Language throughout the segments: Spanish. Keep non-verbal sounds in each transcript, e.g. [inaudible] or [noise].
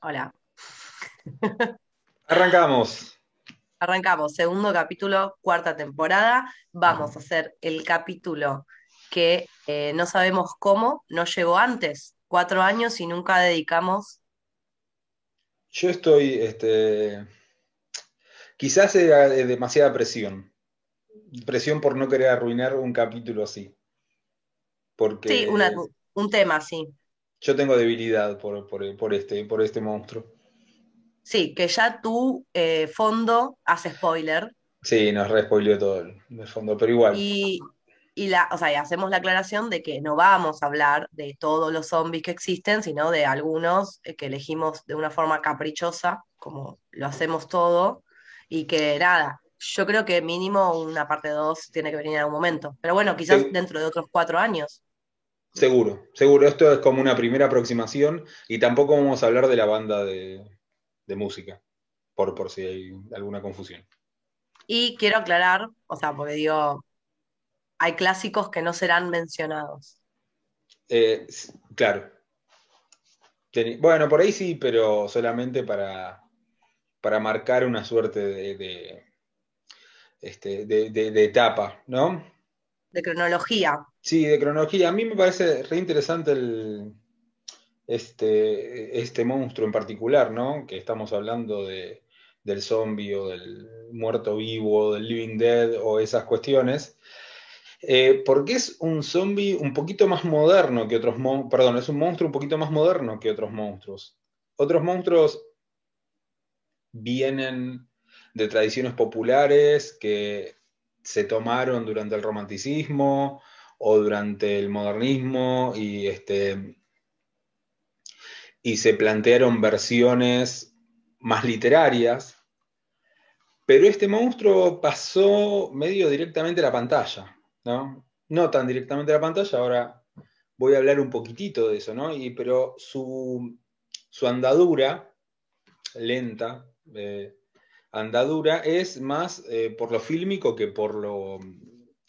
Hola. [laughs] Arrancamos. Arrancamos, segundo capítulo, cuarta temporada. Vamos a hacer el capítulo que eh, no sabemos cómo, no llegó antes, cuatro años y nunca dedicamos. Yo estoy, este, quizás era de demasiada presión. Presión por no querer arruinar un capítulo así. Porque Sí, una- un tema, sí. Yo tengo debilidad por, por- por este, por este monstruo. Sí, que ya tu eh, fondo hace spoiler Sí, nos re spoileó todo el, el fondo, pero igual. y, y la, o sea, y hacemos la aclaración de que no vamos a hablar de todos los zombies que existen, sino de algunos eh, que elegimos de una forma caprichosa, como lo hacemos todo, y que nada, yo creo que mínimo una parte 2 tiene que venir en algún momento. Pero bueno, quizás Sí. dentro de otros cuatro años. Seguro, seguro. Esto es como una primera aproximación y tampoco vamos a hablar de la banda de, de música, por, por si hay alguna confusión. Y quiero aclarar, o sea, porque digo, hay clásicos que no serán mencionados. Eh, claro. Bueno, por ahí sí, pero solamente para, para marcar una suerte de, de, este, de, de- de etapa, ¿no? De cronología. Sí, de cronología. A mí me parece re interesante este, este monstruo en particular, ¿no? Que estamos hablando de, del zombie o del muerto vivo, del living dead o esas cuestiones. Eh, porque es un zombie un poquito más moderno que otros monstruos, perdón, es un monstruo un poquito más moderno que otros monstruos. Otros monstruos vienen de tradiciones populares que se tomaron durante el romanticismo o durante el modernismo y, este, y se plantearon versiones más literarias, pero este monstruo pasó medio directamente a la pantalla, ¿no? No tan directamente a la pantalla, ahora voy a hablar un poquitito de eso, ¿no? Y, pero su, su andadura lenta, eh, andadura, es más eh, por lo fílmico que por lo,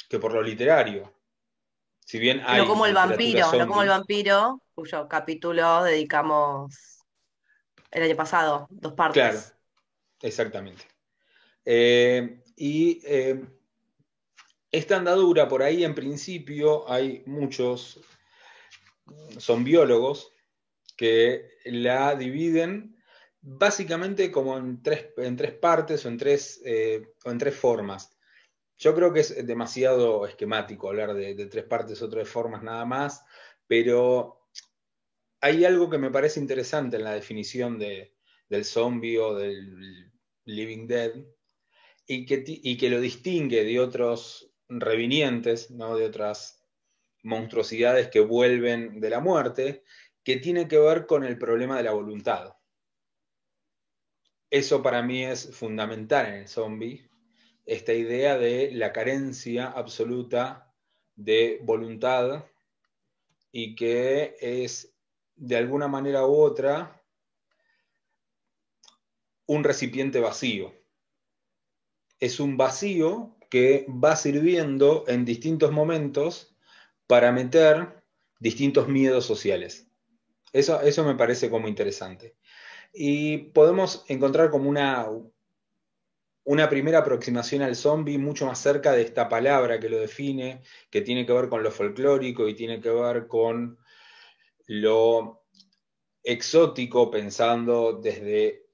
que por lo literario. Si bien hay No como el vampiro, no como el vampiro, cuyo capítulo dedicamos el año pasado, dos partes. claro, exactamente. Eh, y eh, esta andadura, por ahí en principio hay muchos, son biólogos, que la dividen básicamente como en tres, en tres partes o en tres, eh, o en tres formas. Yo creo que es demasiado esquemático hablar de, tres partes o tres formas nada más, pero hay algo que me parece interesante en la definición de, del zombie o del living dead y que, ti- y que lo distingue de otros revinientes, ¿no? de otras monstruosidades que vuelven de la muerte, que tiene que ver con el problema de la voluntad. Eso para mí es fundamental en el zombie, esta idea de la carencia absoluta de voluntad y que es de alguna manera u otra un recipiente vacío. Es un vacío que va sirviendo en distintos momentos para meter distintos miedos sociales. Eso, eso me parece como interesante. Y podemos encontrar como una, una primera aproximación al zombie mucho más cerca de esta palabra que lo define, que tiene que ver con lo folclórico y tiene que ver con lo exótico, pensando desde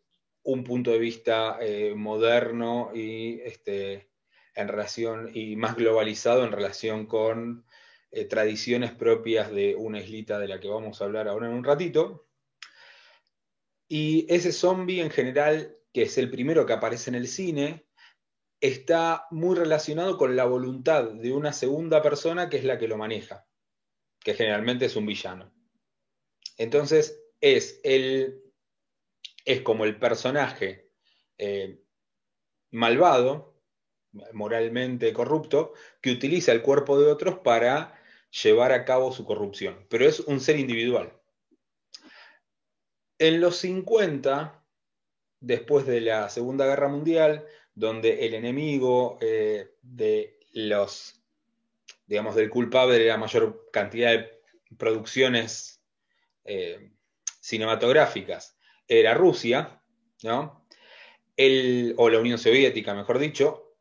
un punto de vista eh, moderno y este, en relación y más globalizado en relación con eh, tradiciones propias de una islita de la que vamos a hablar ahora en un ratito. Y ese zombie en general, que es el primero que aparece en el cine, está muy relacionado con la voluntad de una segunda persona que es la que lo maneja, que generalmente es un villano. Entonces es, el, es como el personaje eh, malvado, moralmente corrupto, que utiliza el cuerpo de otros para llevar a cabo su corrupción, pero es un ser individual. En los 50, después de la Segunda Guerra Mundial, donde el enemigo eh, de los, digamos, del culpable de la mayor cantidad de producciones eh, cinematográficas era Rusia, ¿no? o la Unión Soviética, mejor dicho,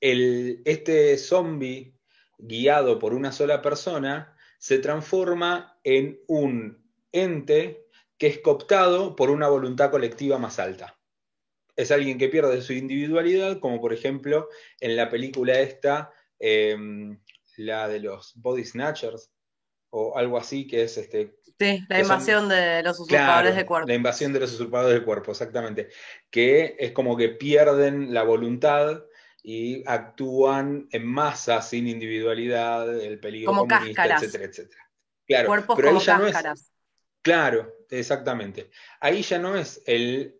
el, este zombie guiado por una sola persona se transforma en un ente que es cooptado por una voluntad colectiva más alta. Es alguien que pierde su individualidad, como por ejemplo en la película esta, em, la de los Body Snatchers, o algo así, que es este. Sí, la invasión de los usurpadores de cuerpo. La invasión de los usurpadores de cuerpo, exactamente. Que es como que pierden la voluntad y actúan en masa sin individualidad, el peligro como comunista, etcétera, etcétera. Claro, Cuerpos pero como cáscaras. claro, exactamente. Ahí ya no es el,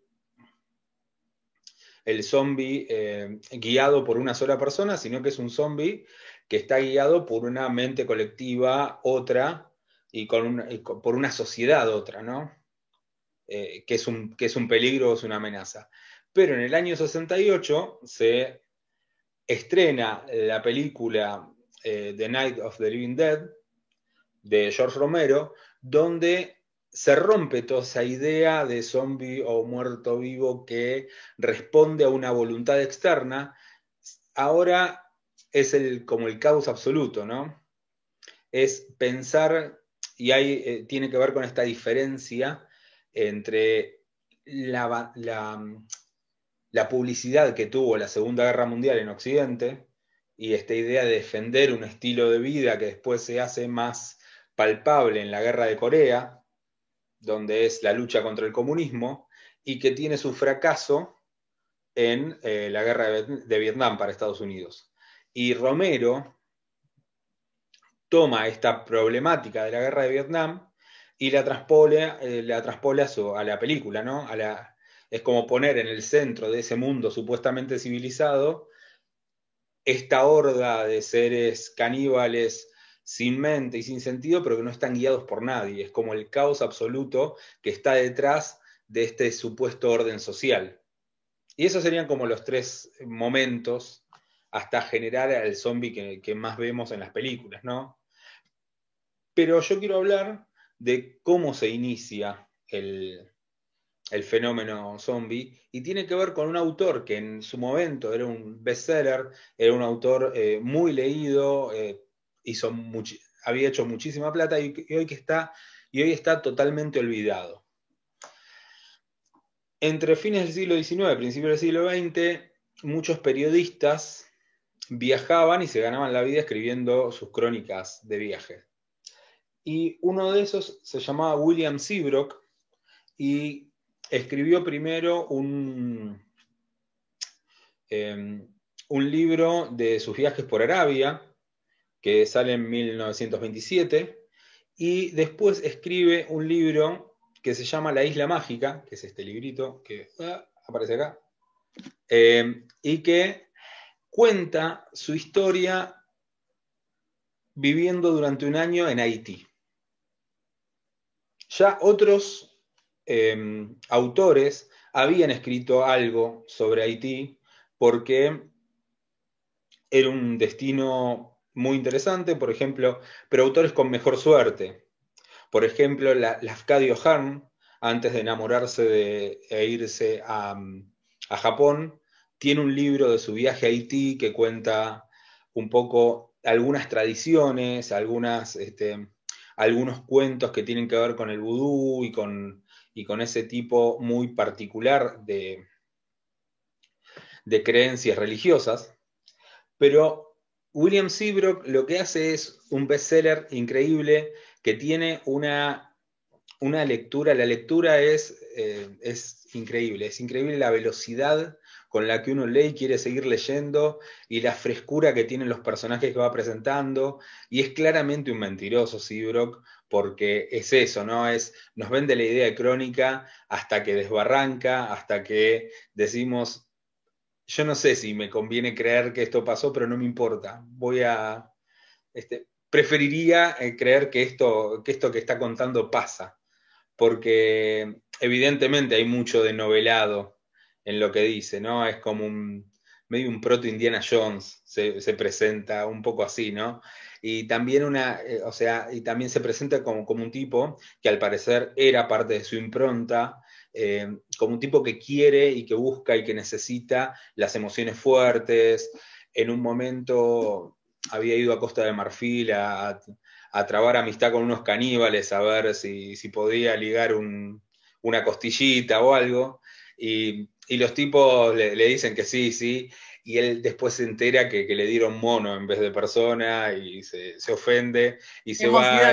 el zombie eh, guiado por una sola persona, sino que es un zombie que está guiado por una mente colectiva otra y, con por una sociedad otra, ¿no? Eh, que, es un, que es un peligro, es una amenaza. Pero en el año 68 se estrena la película eh, The Night of the Living Dead de George Romero, donde se rompe toda esa idea de zombie o muerto vivo que responde a una voluntad externa. Ahora es el, como el caos absoluto, ¿no? Es pensar, y ahí eh, tiene que ver con esta diferencia entre la, la, publicidad que tuvo la Segunda Guerra Mundial en Occidente y esta idea de defender un estilo de vida que después se hace más palpable en la Guerra de Corea, donde es la lucha contra el comunismo, y que tiene su fracaso en eh, la guerra de Vietnam para Estados Unidos. Y Romero toma esta problemática de la guerra de Vietnam y la transpone, eh, la a, la película, ¿no? A la, es como poner en el centro de ese mundo supuestamente civilizado esta horda de seres caníbales sin mente y sin sentido, pero que no están guiados por nadie. Es como el caos absoluto que está detrás de este supuesto orden social. Y esos serían como los tres momentos hasta generar al zombie que, más vemos en las películas, ¿no? Pero yo quiero hablar de cómo se inicia el, fenómeno zombie y tiene que ver con un autor que en su momento era un bestseller, era un autor eh, muy leído, eh, había hecho muchísima plata y, hoy que está, y hoy está totalmente olvidado. Entre fines del siglo XIX y principios del siglo XX, muchos periodistas viajaban y se ganaban la vida escribiendo sus crónicas de viaje. Y uno de esos se llamaba William Seabrook y escribió primero un, em, un libro de sus viajes por Arabia, que sale en 1927, y después escribe un libro que se llama La Isla Mágica, que es este librito que ah, aparece acá, em, y que cuenta su historia viviendo durante un año en Haití. Ya otros em, autores habían escrito algo sobre Haití porque era un destino muy interesante, por ejemplo, pero autores con mejor suerte. Por ejemplo, la, Lafcadio Harn, antes de enamorarse de, e irse a, a Japón, tiene un libro de su viaje a Haití que cuenta un poco algunas tradiciones, algunas, este, algunos cuentos que tienen que ver con el vudú y con, y con ese tipo muy particular de, de creencias religiosas. Pero William Seabrook lo que hace es un bestseller increíble que tiene una, una lectura, la lectura es, eh, es increíble, es increíble la velocidad con la que uno lee y quiere seguir leyendo y la frescura que tienen los personajes que va presentando. Y es claramente un mentiroso, Seabrook, porque es eso, ¿no? Es, nos vende la idea de crónica hasta que desbarranca, hasta que decimos, yo no sé si me conviene creer que esto pasó, pero no me importa. Voy a. Este, preferiría eh, creer que esto, que esto que está contando pasa, porque evidentemente hay mucho de novelado en lo que dice, ¿no? Es como un medio un proto Indiana Jones, se, presenta un poco así, ¿no? Y también una, eh, o sea, y también se presenta como, como, un tipo que al parecer era parte de su impronta eh, como un tipo que quiere y que busca y que necesita las emociones fuertes. En un momento había ido a Costa de Marfil a, trabar amistad con unos caníbales a ver si, podía ligar una costillita o algo. Y, los tipos le, dicen que sí, sí, y él después se entera que, le dieron mono en vez de persona y se, ofende y se, va,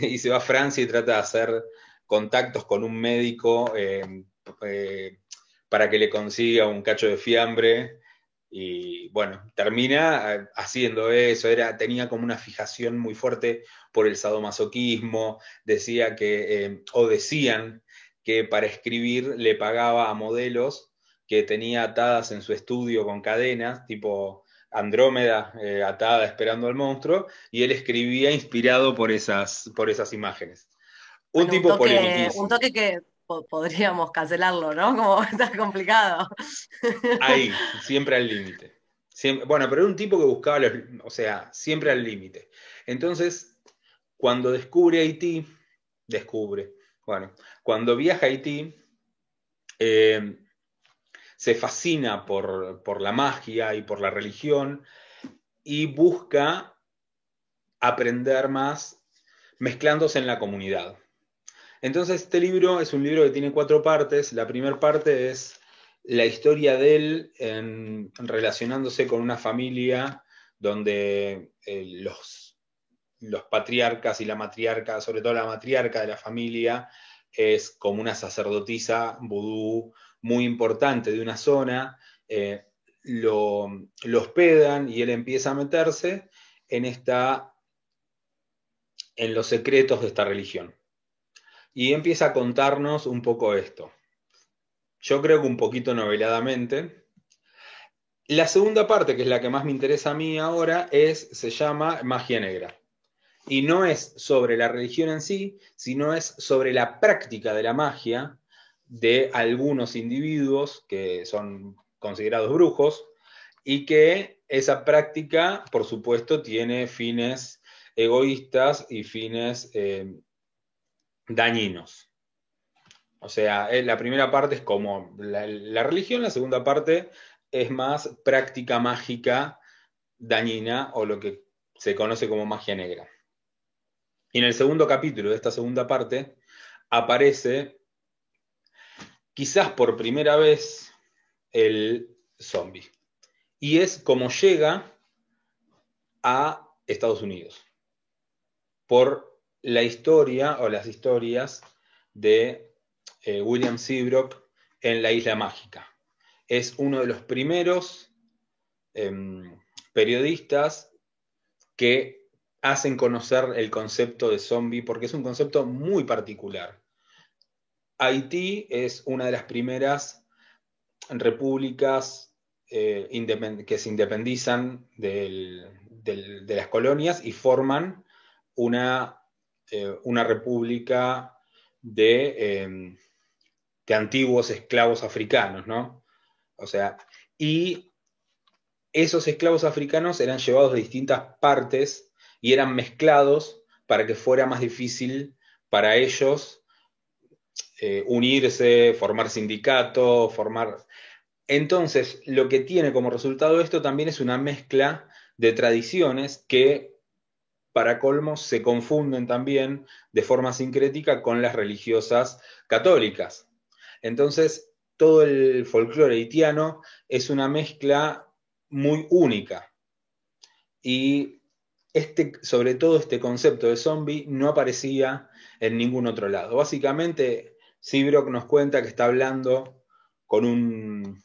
y se va. a Francia y trata de hacer contactos con un médico eh, eh, para que le consiga un cacho de fiambre. Y bueno, termina eh, haciendo eso, era, tenía como una fijación muy fuerte por el sadomasoquismo, decía que, o decían que para escribir le pagaba a modelos que tenía atadas en su estudio con cadenas, tipo Andrómeda atada esperando al monstruo, y él escribía inspirado por esas, por esas imágenes. Un tipo un toque, Un toque que podríamos cancelarlo, ¿no? [laughs] Como está complicado. Ahí, [laughs] siempre al límite. Bueno, pero era un tipo que buscaba, o sea, siempre al límite. Entonces, cuando descubre Haití, descubre, bueno, cuando viaja a Haití, eh, se fascina por, la magia y por la religión y busca aprender más mezclándose en la comunidad. Entonces este libro es un libro que tiene cuatro partes. La primera parte es la historia de él en, relacionándose con una familia donde eh, los, patriarcas y la matriarca, sobre todo la matriarca de la familia, es como una sacerdotisa vudú muy importante de una zona, eh, lo, hospedan y él empieza a meterse en, esta, en los secretos de esta religión. Y empieza a contarnos un poco esto. Yo creo que un poquito noveladamente. La segunda parte, que es la que más me interesa a mí ahora, es, se llama Magia Negra. Y no es sobre la religión en sí, sino es sobre la práctica de la magia de algunos individuos que son considerados brujos y que esa práctica, por supuesto, tiene fines egoístas y fines eh, dañinos. O sea, eh, la primera parte es como la, religión, la segunda parte es más práctica mágica dañina o lo que se conoce como magia negra. Y en el segundo capítulo de esta segunda parte aparece quizás por primera vez el zombie. Y es como llega a Estados Unidos. Por la historia o las historias de eh, William Seabrook en la Isla Mágica. Es uno de los primeros em, periodistas que hacen conocer el concepto de zombie porque es un concepto muy particular. Haití es una de las primeras repúblicas eh, que se independizan de las colonias y forman una, eh, una república de, em, de, antiguos esclavos africanos, ¿no? O sea, y esos esclavos africanos eran llevados de distintas partes y eran mezclados para que fuera más difícil para ellos eh, unirse, formar sindicatos, formar... Entonces, lo que tiene como resultado esto también es una mezcla de tradiciones que, para colmos, se confunden también de forma sincrética con las religiosas católicas. Entonces, todo el folclore haitiano es una mezcla muy única. Y este, sobre todo este concepto de zombie no aparecía en ningún otro lado. Básicamente, Sibrock nos cuenta que está hablando con un,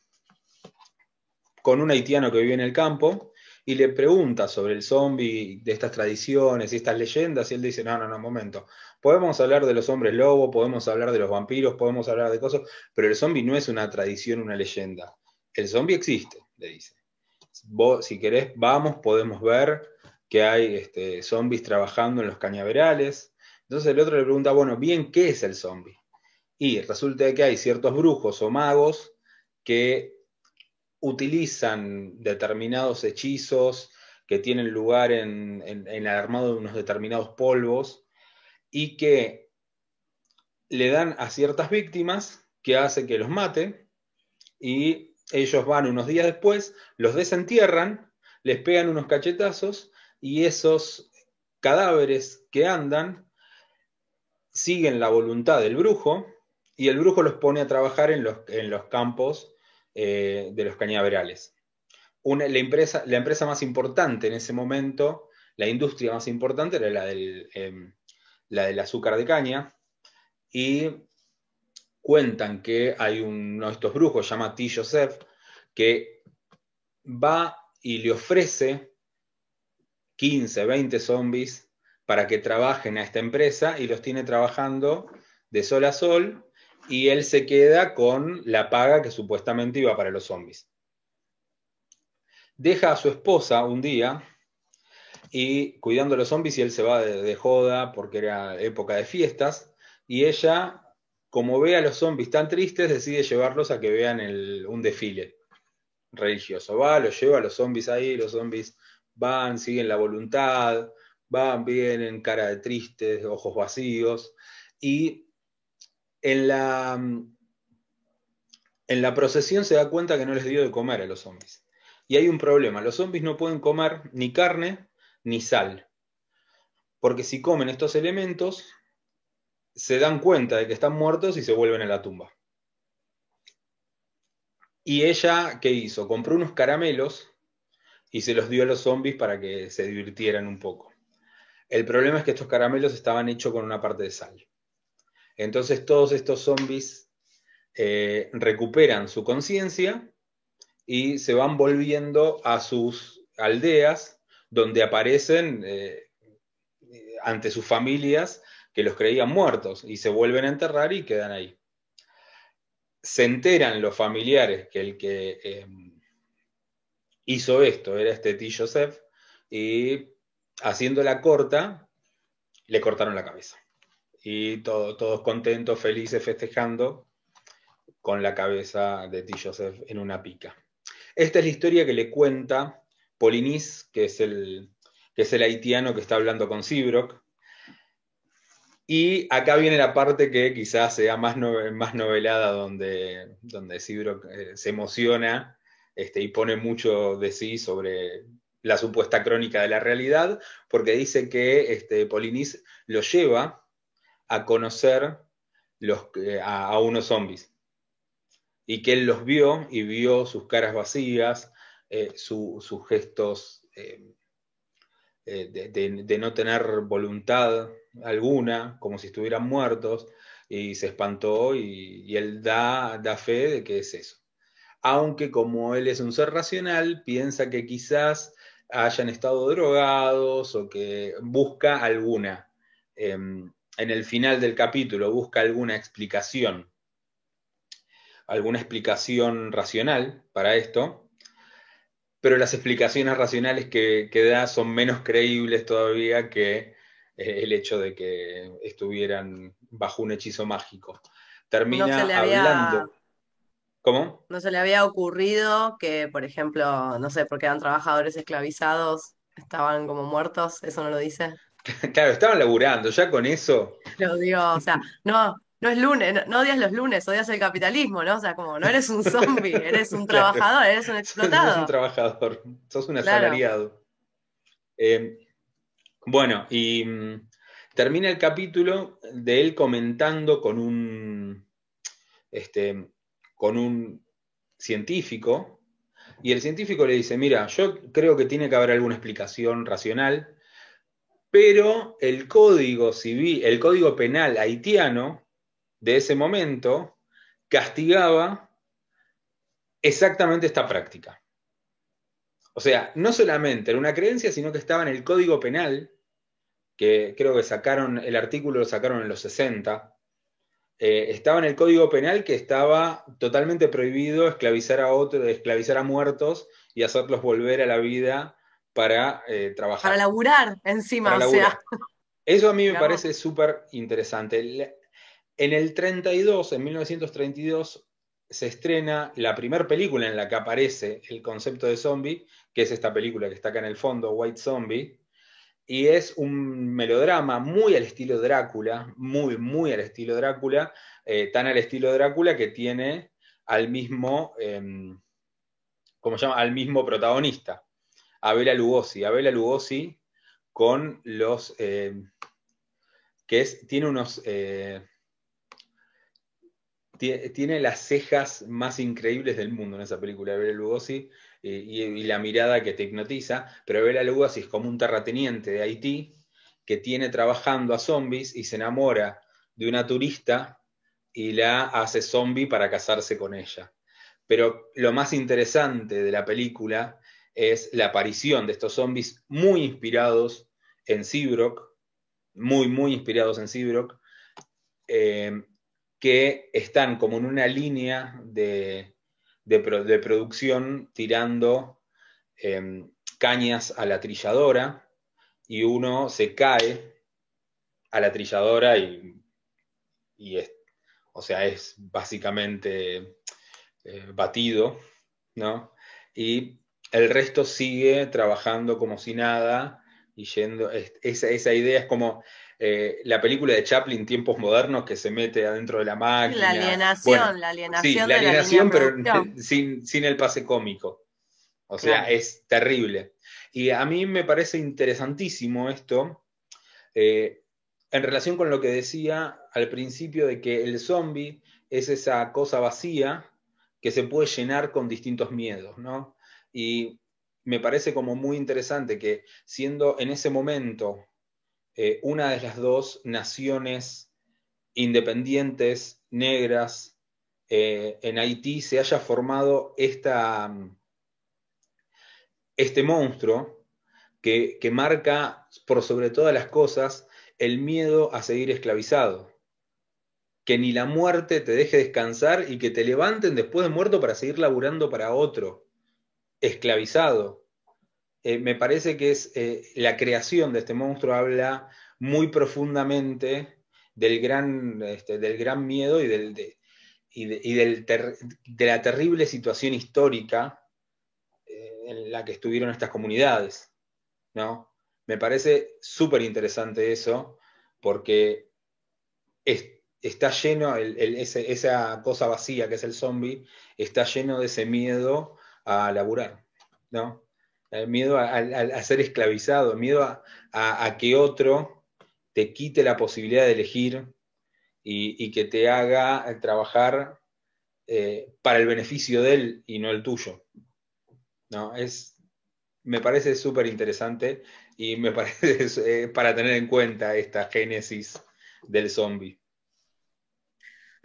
con un haitiano que vive en el campo y le pregunta sobre el zombie, de estas tradiciones y estas leyendas, y él dice, no, no, no, momento, podemos hablar de los hombres lobos, podemos hablar de los vampiros, podemos hablar de cosas, pero el zombie no es una tradición, una leyenda. El zombie existe, le dice. si querés, vamos, podemos ver que hay este, zombies trabajando en los cañaverales. Entonces el otro le pregunta, bueno, bien, ¿qué es el zombie? Y resulta que hay ciertos brujos o magos que utilizan determinados hechizos que tienen lugar en, el armado de unos determinados polvos y que le dan a ciertas víctimas que hace que los mate y ellos van unos días después, los desentierran, les pegan unos cachetazos y esos cadáveres que andan siguen la voluntad del brujo y el brujo los pone a trabajar en los, en los campos eh, de los cañaverales. la, empresa, la empresa más importante en ese momento, la industria más importante era la del, em, la azúcar de caña, y cuentan que hay uno de estos brujos, llama T. Joseph, que va y le ofrece 15, 20 zombies para que trabajen a esta empresa y los tiene trabajando de sol a sol y él se queda con la paga que supuestamente iba para los zombies. Deja a su esposa un día y cuidando a los zombies y él se va de, joda porque era época de fiestas y ella, como ve a los zombies tan tristes, decide llevarlos a que vean un desfile religioso. Va, los lleva a los zombies ahí, los zombies van, siguen la voluntad, van, vienen, cara de tristes, ojos vacíos y en la, en la procesión se da cuenta que no les dio de comer a los zombies. Y hay un problema, los zombies no pueden comer ni carne ni sal. Porque si comen estos elementos, se dan cuenta de que están muertos y se vuelven a la tumba. Y ella, ¿qué hizo? Compró unos caramelos y se los dio a los zombies para que se divirtieran un poco. El problema es que estos caramelos estaban hechos con una parte de sal. Entonces todos estos zombies eh, recuperan su conciencia y se van volviendo a sus aldeas donde aparecen eh, ante sus familias que los creían muertos y se vuelven a enterrar y quedan ahí. Se enteran los familiares que el que em, hizo esto era este T. Joseph y haciéndola corta, le cortaron la cabeza y todos contentos, felices, festejando con la cabeza de T. Joseph en una pica. Esta es la historia que le cuenta Polinis, que es el, que es el haitiano que está hablando con Seabrook. Y acá viene la parte que quizás sea más, más novelada, donde, donde eh, se emociona este, y pone mucho de sí sobre la supuesta crónica de la realidad, porque dice que este, Polinis lo lleva a conocer a, unos zombies. Y que él los vio y vio sus caras vacías, eh, sus gestos eh, eh, de, no tener voluntad alguna, como si estuvieran muertos, y se espantó y, él da, da fe de que es eso. Aunque como él es un ser racional, piensa que quizás hayan estado drogados o que busca alguna em, en el final del capítulo busca alguna explicación, alguna explicación racional para esto, pero las explicaciones racionales que, da son menos creíbles todavía que eh, el hecho de que estuvieran bajo un hechizo mágico. Termina hablando. ¿Cómo? No se le había ocurrido que, por ejemplo, no sé, porque eran trabajadores esclavizados, estaban como muertos, ¿eso no lo dice? [laughs] Claro, estaban laburando, ya con eso. Lo digo, o sea, no, no es lunes, no, odias los lunes, odias el capitalismo, ¿no? O sea, como no eres un [laughs] zombie, eres un trabajador, eres un [laughs] explotado. Eres un trabajador, sos un asalariado. Eh, bueno, y mm, termina el capítulo de él comentando con un, este, con un científico, y el científico le dice, mira, yo creo que tiene que haber alguna explicación racional pero el código civil, el código penal haitiano de ese momento castigaba exactamente esta práctica. O sea, no solamente era una creencia, sino que estaba en el código penal, que creo que sacaron, el artículo lo sacaron en los 60, eh, estaba en el código penal que estaba totalmente prohibido esclavizar a otros, esclavizar a muertos y hacerlos volver a la vida para eh, trabajar. Para laburar encima, o sea. Eso a mí me parece súper interesante. En el 32, en 1932, se estrena la primera película en la que aparece el concepto de zombie, que es esta película que está acá en el fondo, White Zombie, y es un melodrama muy al estilo Drácula, muy, muy al estilo Drácula, eh, tan al estilo Drácula que tiene al mismo, ¿cómo se llama? Al mismo protagonista, Abela Lugosi. Abela Lugosi con los, em, que es, tiene unos, eh, tiene las cejas más increíbles del mundo en esa película, Abela Lugosi, y, la mirada que te hipnotiza, pero Bela Lugosi es como un terrateniente de Haití que tiene trabajando a zombies y se enamora de una turista y la hace zombie para casarse con ella. Pero lo más interesante de la película es la aparición de estos zombies muy inspirados en Seabrook, muy, muy inspirados en Seabrook, eh, que están como en una línea de, de, producción tirando em, cañas a la trilladora y uno se cae a la trilladora y, es, o sea, es básicamente eh, batido, ¿no? Y el resto sigue trabajando como si nada y yendo, esa, esa idea es como eh, la película de Chaplin, Tiempos Modernos, que se mete adentro de la máquina. La alienación, la alienación. Sí, la alienación, pero [laughs] sin, el pase cómico. O sea, es terrible. Y a mí me parece interesantísimo esto, eh, en relación con lo que decía al principio de que el zombie es esa cosa vacía que se puede llenar con distintos miedos, ¿no? Y me parece como muy interesante que siendo en ese momento eh, una de las dos naciones independientes negras eh, en Haití se haya formado esta, este monstruo que, que marca por sobre todas las cosas el miedo a seguir esclavizado. Que ni la muerte te deje descansar y que te levanten después de muerto para seguir laburando para otro, esclavizado. Eh, me parece que es eh, la creación de este monstruo habla muy profundamente del gran, este, del gran miedo y, del, de, la terrible situación histórica eh, en la que estuvieron estas comunidades. ¿no? Me parece súper interesante eso, porque está lleno, esa cosa vacía que es el zombie, está lleno de ese miedo a laburar. ¿no? el miedo a, ser esclavizado, miedo a, que otro te quite la posibilidad de elegir y, que te haga trabajar eh, para el beneficio de él y no el tuyo. ¿No? Es, me parece súper interesante y me [laughs] parece eh, para tener en cuenta esta génesis del zombie.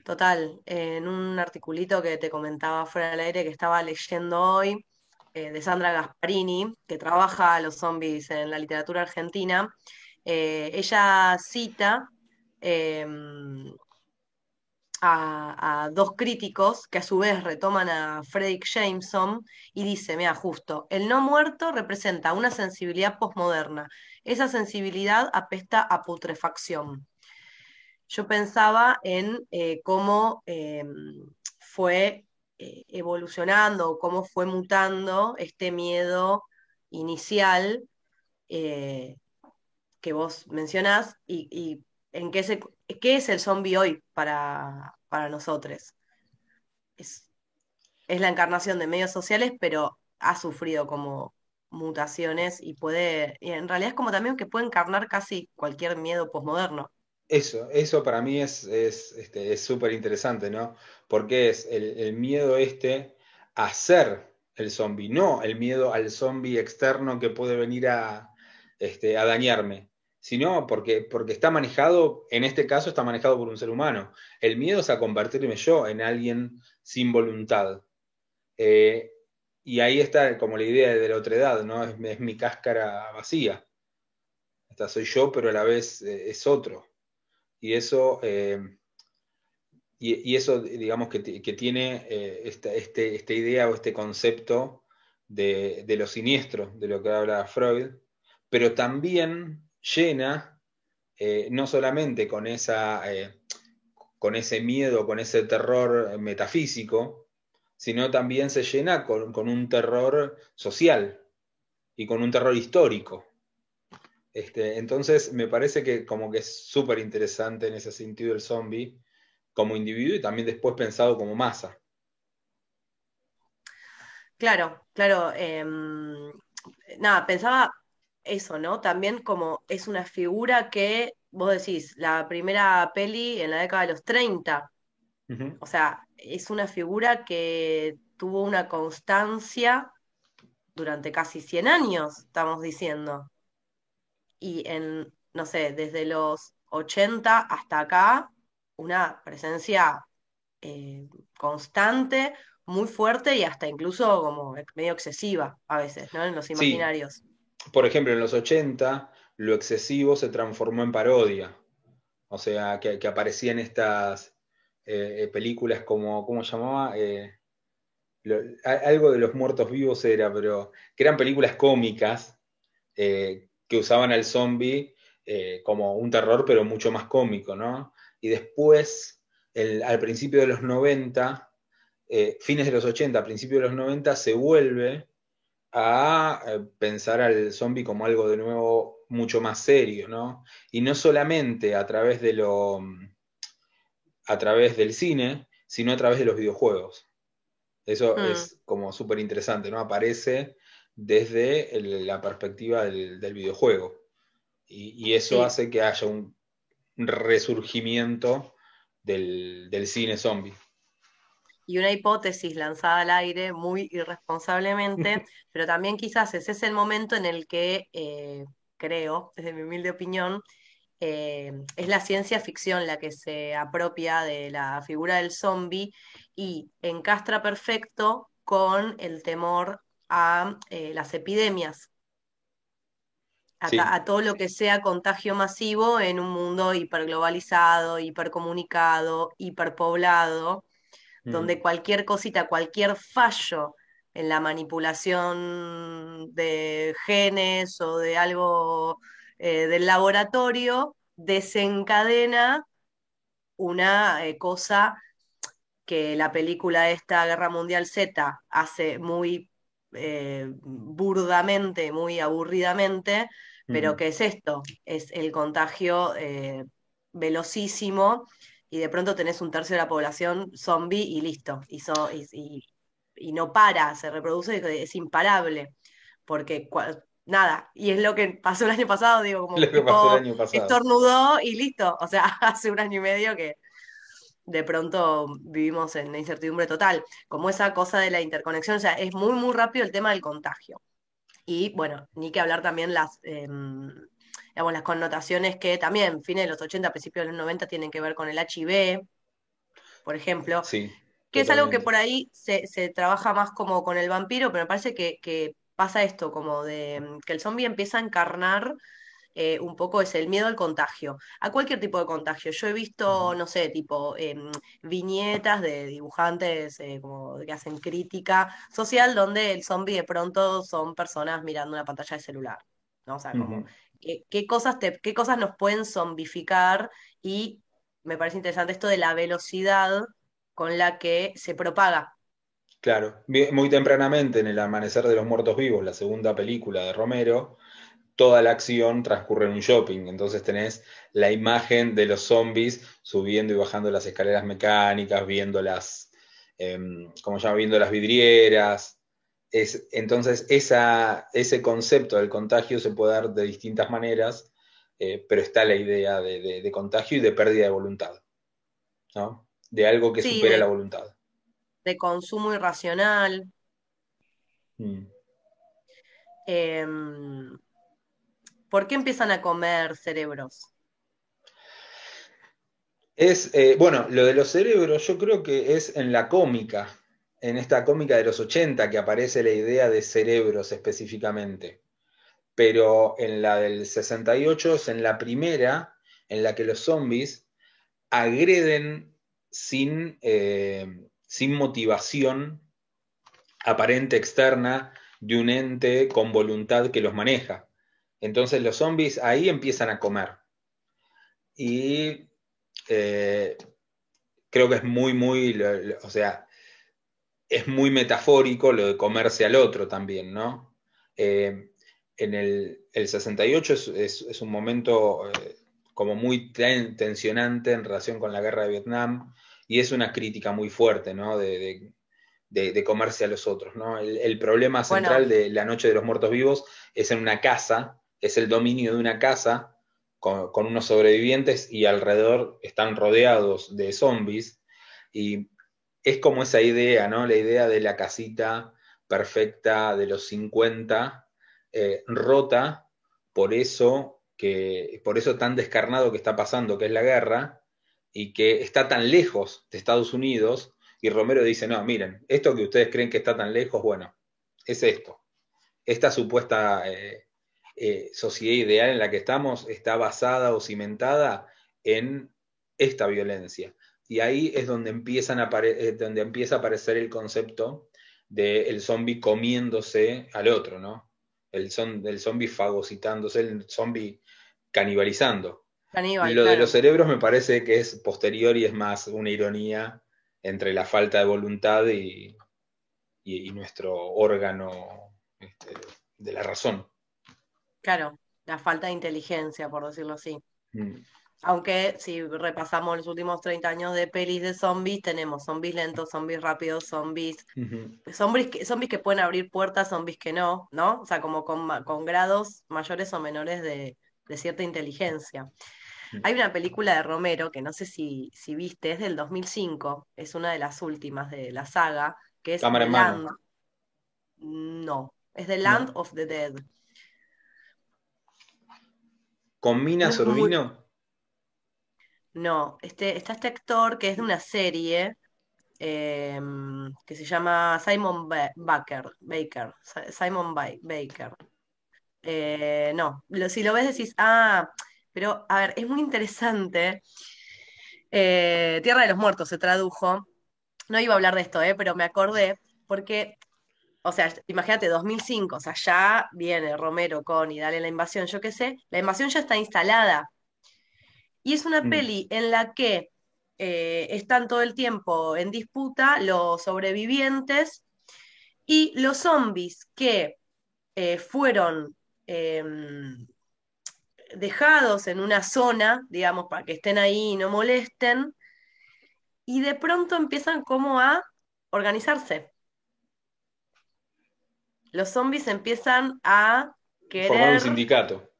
Total, en un articulito que te comentaba fuera del aire que estaba leyendo hoy, eh, de Sandra Gasparini, que trabaja a los zombies en la literatura argentina, eh, ella cita em, a, dos críticos que a su vez retoman a Frederick Jameson y dice, mira, justo, el no muerto representa una sensibilidad posmoderna. Esa sensibilidad apesta a putrefacción. Yo pensaba en eh, cómo em, fue eh, evolucionando, cómo fue mutando este miedo inicial eh, que vos mencionás y, en qué, se, qué es el zombie hoy para, nosotros. Es, es la encarnación de medios sociales, pero ha sufrido como mutaciones y puede, y en realidad es como también que puede encarnar casi cualquier miedo posmoderno. Eso, eso para mí es súper este, interesante, ¿no? Porque es el, miedo este a ser el zombie, no el miedo al zombie externo que puede venir a, este, a dañarme, sino porque, porque está manejado, en este caso está manejado por un ser humano. El miedo es a convertirme yo en alguien sin voluntad. Eh, y ahí está como la idea de la otra edad, ¿no? Es, mi cáscara vacía. Soy yo, pero a la vez eh, es otro. Y eso, eh, y, eso digamos, que, tiene eh, esta, este, esta, idea o este concepto de, lo siniestro, de lo que habla Freud, pero también llena, eh, no solamente con, esa, con ese miedo, con ese terror metafísico, sino también se llena con, con un terror social y con un terror histórico. Este, entonces me parece que como que es súper interesante en ese sentido el zombie como individuo y también después pensado como masa. Claro, claro. Em, nada, pensaba eso, ¿no? También como es una figura que, vos decís, la primera peli en la década de los 30, o sea, es una figura que tuvo una constancia durante casi 100 años, estamos diciendo. Y en, no sé, desde los 80 hasta acá, una presencia eh, constante, muy fuerte y hasta incluso como medio excesiva a veces, ¿no? En los imaginarios. Por ejemplo, en los 80 lo excesivo se transformó en parodia. O sea, que, aparecían estas eh, eh, películas como, ¿cómo se llamaba? Eh, algo de los muertos vivos era, pero que eran películas cómicas que usaban al zombie como un terror, pero mucho más cómico, ¿no? Y después, al principio de los 90, eh, fines de los 80, principios de los 90, se vuelve a eh, pensar al zombie como algo de nuevo mucho más serio, ¿no? Y no solamente a través de lo a través del cine, sino a través de los videojuegos. Eso mm. es como súper interesante, ¿no? Aparece desde la perspectiva del, videojuego. Y, eso hace que haya un resurgimiento del, del cine zombie y una hipótesis lanzada al aire muy irresponsablemente, [laughs] pero también quizás ese es el momento en el que eh, creo, desde mi humilde opinión, eh, es la ciencia ficción la que se apropia de la figura del zombie y encastra perfecto con el temor a eh, las epidemias. A, a, todo lo que sea contagio masivo en un mundo hiperglobalizado, hipercomunicado, hiperpoblado, donde mm. cualquier cosita, cualquier fallo en la manipulación de genes o de algo eh, del laboratorio desencadena una eh, cosa que la película esta Guerra Mundial Z hace muy eh, burdamente, muy aburridamente, pero ¿qué es esto? Es el contagio velocísimo y de pronto tenés un tercio de la población zombie y listo, y, y, no para, se reproduce, es imparable, porque nada, y es lo que pasó el año pasado, digo, como [laughs] lo que pasó el año pasado. estornudó y listo, o sea, [laughs] hace un año y medio que de pronto vivimos en la incertidumbre total, como esa cosa de la interconexión, o sea, es muy, muy rápido el tema del contagio. Y bueno, ni que hablar también las... Em, digamos, las connotaciones que también, fines de los 80, principios de los 90, tienen que ver con el HIV, por ejemplo. Sí. Que es algo que por ahí se, trabaja más como con el vampiro, pero me parece que, pasa esto, como de que el zombie empieza a encarnar eh, un poco es el miedo al contagio, a cualquier tipo de contagio. Yo he visto, no sé, tipo em, viñetas de dibujantes eh, como que hacen crítica social donde el zombie de pronto son personas mirando una pantalla de celular. ¿no? O sea, como qué, cosas qué cosas nos pueden zombificar y me parece interesante esto de la velocidad con la que se propaga. Claro, muy tempranamente en El Amanecer de los Muertos Vivos, la segunda película de Romero, toda la acción transcurre en un shopping, entonces tenés la imagen de los zombies subiendo y bajando las escaleras mecánicas, viendo las, eh, ¿cómo se llama? Viendo las vidrieras, entonces, ese concepto del contagio se puede dar de distintas maneras, eh, pero está la idea de, contagio y de pérdida de voluntad, ¿no? De algo que supera la voluntad. De consumo irracional. Mm. Em, ¿Por qué empiezan a comer cerebros? Es, eh, bueno, lo de los cerebros yo creo que es en la cómica, en esta cómica de los 80 que aparece la idea de cerebros específicamente, pero en la del 68 es en la primera en la que los zombies agreden sin, eh, sin motivación aparente externa de un ente con voluntad que los maneja. Entonces los zombies ahí empiezan a comer. Y eh, creo que es muy, muy, o sea, es muy metafórico lo de comerse al otro también, ¿no? Eh, en el, 68 es, un momento eh, como muy tensionante en relación con la guerra de Vietnam y es una crítica muy fuerte, ¿no? De, comerse a los otros, ¿no? El, problema central de la Noche de los Muertos Vivos es en una casa, es el dominio de una casa con, unos sobrevivientes y alrededor están rodeados de zombies y es como esa idea, ¿no? La idea de la casita perfecta de los 50 eh, rota por eso, que, por eso tan descarnado que está pasando, que es la guerra, y que está tan lejos de Estados Unidos, y Romero dice, no, miren, esto que ustedes creen que está tan lejos, bueno, es esto. Esta supuesta eh, eh, sociedad ideal en la que estamos está basada o cimentada en esta violencia. Y ahí es donde, empiezan a donde empieza a aparecer el concepto del zombie comiéndose al otro, ¿no? el, son, el zombie fagocitándose, el zombie canibalizando. y lo de los cerebros me parece que es posterior y es más una ironía entre la falta de voluntad y, nuestro órgano este, de la razón. Claro, la falta de inteligencia, por decirlo así. Mm. Aunque si repasamos los últimos 30 años de pelis de zombies, tenemos zombies lentos, zombies rápidos, zombies, zombies, que, zombies que pueden abrir puertas, zombies que no, ¿no? O sea, como con, grados mayores o menores de, cierta inteligencia. Mm. Hay una película de Romero que no sé si, si viste, es del 2005, es una de las últimas de la saga, que es Cámara Land. No, es The Land of the Dead. ¿Con Mina Sorbino? No, este, está este actor que es de una serie em, que se llama Simon Baker, Baker, Simon Baker. Eh, no, si lo ves decís, ah, pero a ver, es muy interesante. Eh, Tierra de los Muertos se tradujo. No iba a hablar de esto, eh, pero me acordé porque, o sea, imagínate, 2005, o sea, ya viene Romero con y dale la invasión, yo qué sé, la invasión ya está instalada y es una mm. peli en la que eh, están todo el tiempo en disputa los sobrevivientes y los zombies que eh, fueron em, dejados en una zona, digamos, para que estén ahí y no molesten, y de pronto empiezan como a organizarse. Los zombies empiezan a querer un sindicato.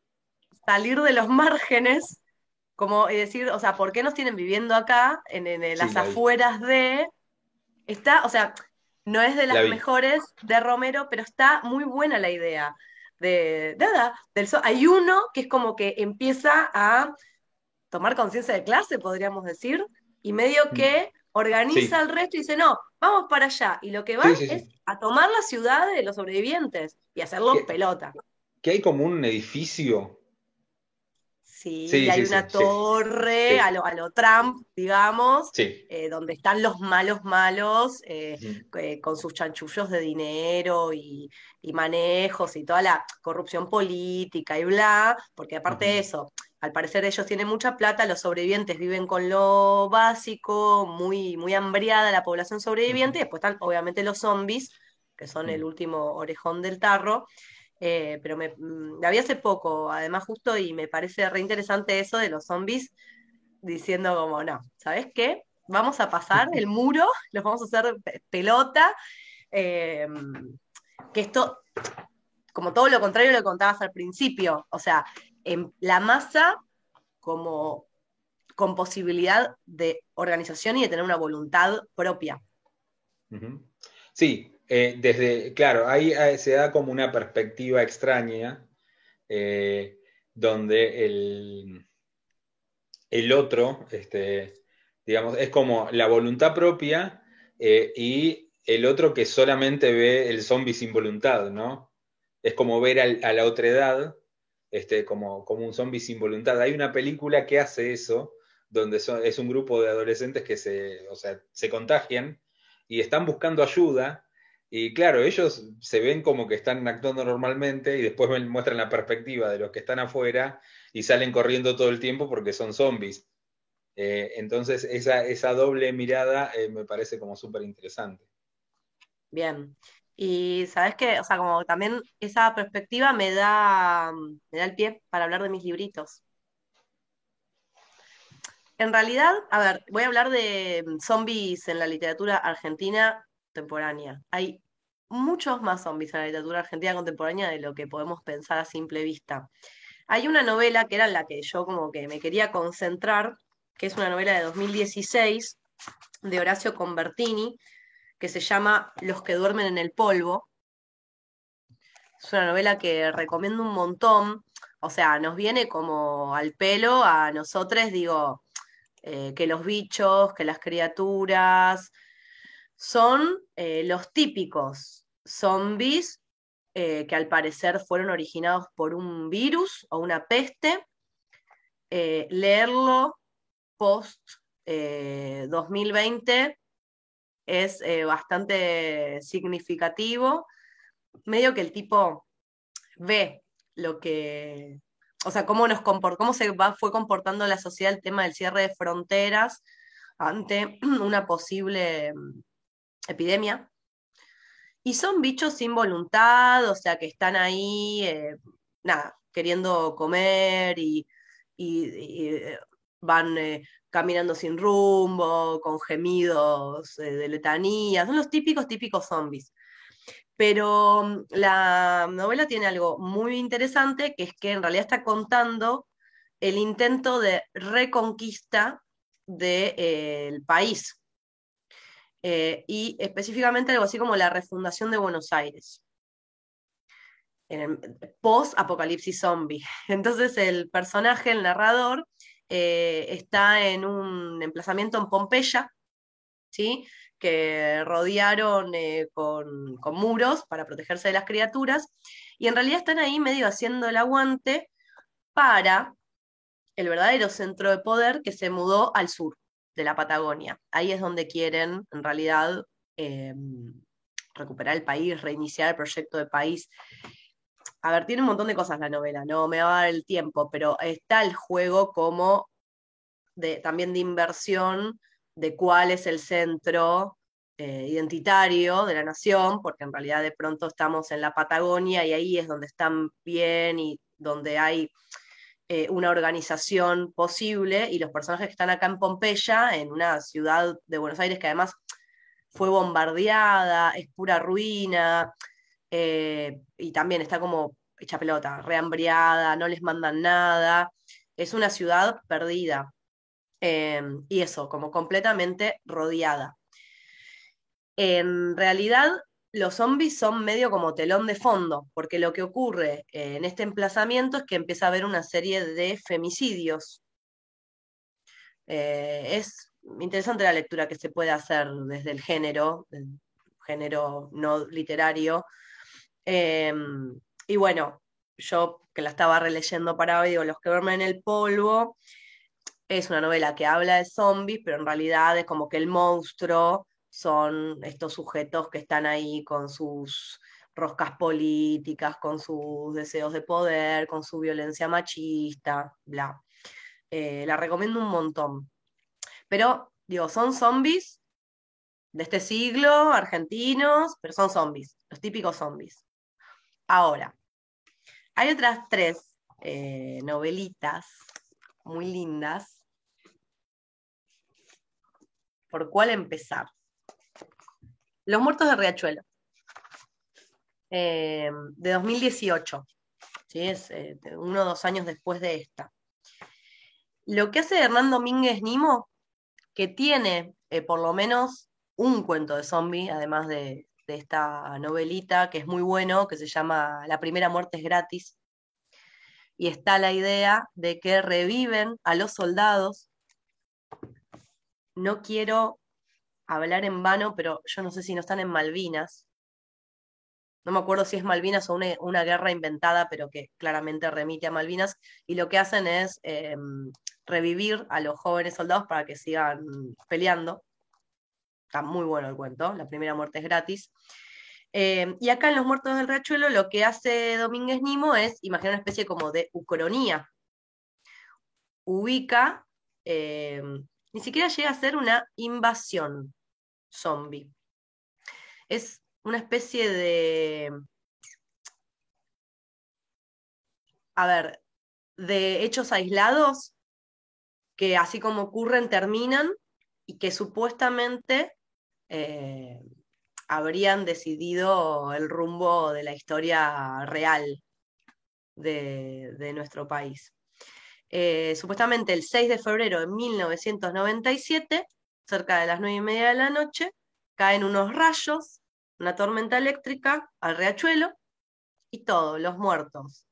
salir de los [laughs] márgenes como decir, o sea, ¿por qué nos tienen viviendo acá, en, las afueras de... Está, o sea, no es de las mejores de Romero, pero está muy buena la idea. De, nada, del hay uno que es como que empieza a tomar conciencia de clase, podríamos decir, y medio mm. que organiza al resto y dice, no, vamos para allá. Y lo que va es a tomar la ciudad de los sobrevivientes y hacerlo pelota. Que hay como un edificio. Sí, y hay una torre a lo, a lo Trump, digamos, eh, donde están los malos malos eh, eh, con sus chanchullos de dinero y, manejos y toda la corrupción política y bla, porque aparte de eso, al parecer ellos tienen mucha plata, los sobrevivientes viven con lo básico, muy, muy hambriada la población sobreviviente, y después están obviamente los zombies, que son el último orejón del tarro, eh, pero me, mm, la vi hace poco, además justo, y me parece re interesante eso de los zombies diciendo como, no, ¿sabes qué? Vamos a pasar [laughs] el muro, los vamos a hacer pelota, em, que esto, como todo lo contrario lo contabas al principio, o sea, en la masa como con posibilidad de organización y de tener una voluntad propia. Sí, eh, desde, claro, ahí eh, se da como una perspectiva extraña, eh, donde el, el otro, este, digamos, es como la voluntad propia y el otro que solamente ve el zombie sin voluntad, ¿no? Es como ver a la otra edad, este, como, como un zombie sin voluntad. Hay una película que hace eso, donde es un grupo de adolescentes que se, o sea, se contagian y están buscando ayuda y claro, ellos se ven como que están actuando normalmente y después muestran la perspectiva de los que están afuera y salen corriendo todo el tiempo porque son zombies. Eh, entonces, esa, esa, doble mirada eh, me parece como súper interesante. Bien. Y sabes que, o sea, como también esa perspectiva me da, me da el pie para hablar de mis libritos. En realidad, a ver, voy a hablar de zombies en la literatura argentina contemporánea. Hay muchos más zombies en la literatura argentina contemporánea de lo que podemos pensar a simple vista. Hay una novela que era la que yo como que me quería concentrar, que es una novela de 2016 de Horacio Convertini, que se llama Los que duermen en el polvo. Es una novela que recomiendo un montón, o sea, nos viene como al pelo a nosotros, digo, eh, que los bichos, que las criaturas, son eh, los típicos zombies eh, que al parecer fueron originados por un virus o una peste. leerlo post 2020 es bastante significativo, medio que el tipo ve lo que, o sea, cómo, nos cómo se va, fue comportando la sociedad el tema del cierre de fronteras ante [clears throat] una posible mm, epidemia. Y son bichos sin voluntad, o sea, que están ahí, eh, nada, queriendo comer y, eh, van eh, caminando sin rumbo, con gemidos de letanía. Son los típicos, típicos zombies. Pero mm, la novela tiene algo muy interesante, que es que en realidad está contando el intento de reconquista del país. Eh, y específicamente algo así como la refundación de Buenos Aires. Post-apocalipsis zombie. [laughs] Entonces el personaje, el narrador, eh, está en un emplazamiento en Pompeya, ¿sí? que rodearon eh, con, muros para protegerse de las criaturas, y en realidad están ahí medio haciendo el aguante para el verdadero centro de poder que se mudó al sur de la Patagonia. Ahí es donde quieren, en realidad, em, recuperar el país, reiniciar el proyecto de país. A ver, tiene un montón de cosas la novela, no me va a dar el tiempo, pero está el juego como de, también de inversión de cuál es el centro eh, identitario de la nación, porque en realidad de pronto estamos en la Patagonia y ahí es donde están bien y donde hay eh, una organización posible, y los personajes que están acá en Pompeya, en una ciudad de Buenos Aires que además fue bombardeada, es pura ruina, eh, y también está como hecha pelota, rehambriada, no les mandan nada, es una ciudad perdida. Em, y eso, como completamente rodeada. En realidad, los zombies son medio como telón de fondo, porque lo que ocurre en este emplazamiento es que empieza a haber una serie de femicidios. Eh, es interesante la lectura que se puede hacer desde el género, género no literario. Em, y bueno, yo que la estaba releyendo para hoy, digo, Los que duermen en el polvo, es una novela que habla de zombies, pero en realidad es como que el monstruo son estos sujetos que están ahí con sus roscas políticas, con sus deseos de poder, con su violencia machista, bla. Eh, la recomiendo un montón. Pero, digo, son zombies de este siglo, argentinos, pero son zombies, los típicos zombies. Ahora, hay otras tres eh, novelitas muy lindas por cuál empezar. Los muertos de Riachuelo, eh, de 2018, ¿sí? es eh, uno o dos años después de esta. Lo que hace Hernán Domínguez Nimo, que tiene por lo menos un cuento de zombie, además de, de esta novelita, que es muy bueno, que se llama La primera muerte es gratis, y está la idea de que reviven a los soldados no quiero hablar en vano, pero yo no sé si no están en Malvinas. No me acuerdo si es Malvinas o una, guerra inventada, pero que claramente remite a Malvinas. Y lo que hacen es em, revivir a los jóvenes soldados para que sigan peleando. Está muy bueno el cuento, la primera muerte es gratis. Em, y acá en Los Muertos del Riachuelo lo que hace Domínguez Nimo es imaginar una especie como de ucronía. Ubica em, ni siquiera llega a ser una invasión zombie. Es una especie de, a ver, de hechos aislados que así como ocurren terminan y que supuestamente eh, habrían decidido el rumbo de la historia real de, nuestro país. Eh, supuestamente el 6 de febrero de 1997, cerca de las 9 y media de la noche, caen unos rayos, una tormenta eléctrica al riachuelo y todos los muertos,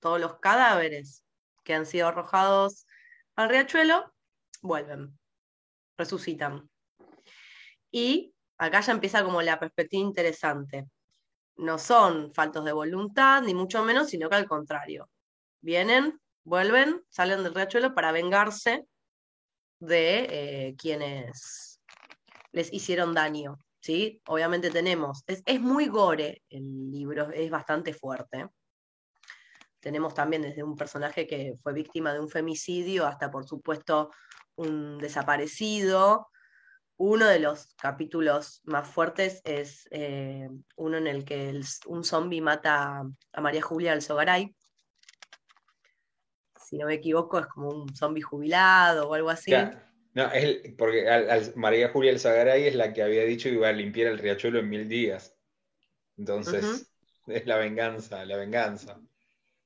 todos los cadáveres que han sido arrojados al riachuelo, vuelven, resucitan. Y acá ya empieza como la perspectiva interesante. No son faltos de voluntad, ni mucho menos, sino que al contrario. Vienen, vuelven, salen del riachuelo para vengarse de eh, quienes les hicieron daño. ¿sí? Obviamente tenemos, es, es muy gore el libro, es bastante fuerte. Tenemos también desde un personaje que fue víctima de un femicidio hasta, por supuesto, un desaparecido. Uno de los capítulos más fuertes es eh, uno en el que un zombie mata a María Julia Alzogaray. Si no me equivoco, es como un zombie jubilado o algo así. No, es porque María Julia Alzogaray es la que había dicho que iba a limpiar el riachuelo en mil días. Entonces, es la venganza, la venganza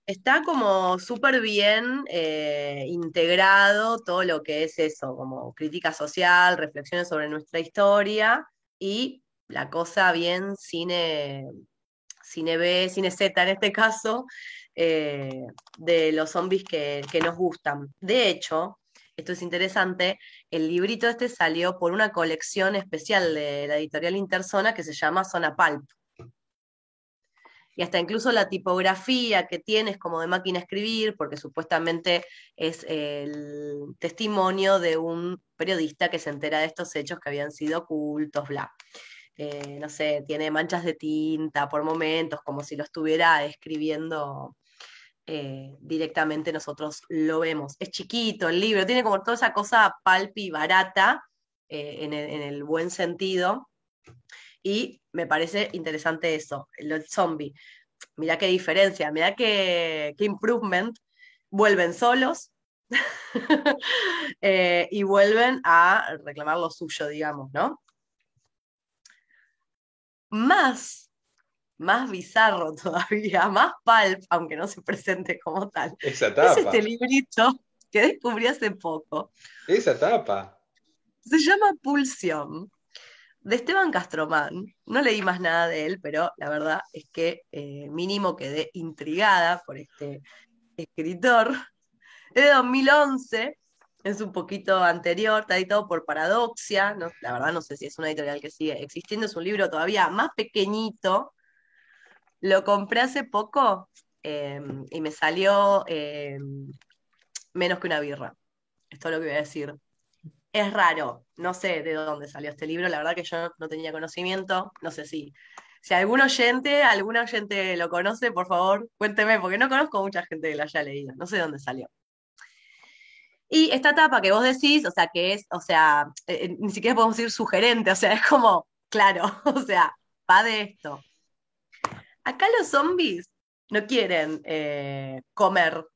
está como súper bien eh, integrado todo lo que es eso, como crítica social, reflexiones sobre nuestra historia y la cosa bien cine, cine B, cine Z en este caso, eh, de los zombies que, que nos gustan. De hecho, esto es interesante, el librito este salió por una colección especial de la editorial Interzona que se llama Zona Pulp y hasta incluso la tipografía que tienes como de máquina escribir, porque supuestamente es el testimonio de un periodista que se entera de estos hechos que habían sido ocultos, bla. Eh, no sé, tiene manchas de tinta por momentos, como si lo estuviera escribiendo eh, directamente nosotros lo vemos. Es chiquito el libro, tiene como toda esa cosa palpi barata, eh, en, el, buen sentido, y me parece interesante eso, el zombie. Mira qué diferencia, mira qué, improvement. Vuelven solos [laughs] eh, y vuelven a reclamar lo suyo, digamos, ¿no? Más, más bizarro [laughs] todavía, más pulp, aunque no se presente como tal. Esa tapa. Es este librito que descubrí hace poco. Esa tapa. Se llama Pulsión de Esteban Castromán, no leí más nada de él, pero la verdad es que eh, mínimo quedé intrigada por este escritor. Es de 2011, es un poquito anterior, está editado por Paradoxia, la verdad no sé si es una editorial que sigue existiendo, es un libro todavía más pequeñito. Lo compré hace poco em, y me salió em, menos que una birra. Esto es lo que voy a decir es raro. No sé de dónde salió este libro, la verdad que yo no tenía conocimiento. No sé si, si algún oyente, algún oyente lo conoce, por favor, cuénteme, porque no conozco mucha gente que lo haya leído. No sé de dónde salió. Y esta etapa que vos decís, o sea, que es, o sea, eh, eh, ni siquiera podemos decir sugerente, o sea, es como, claro, [laughs] o sea, va de esto. Acá los zombies no quieren eh, comer.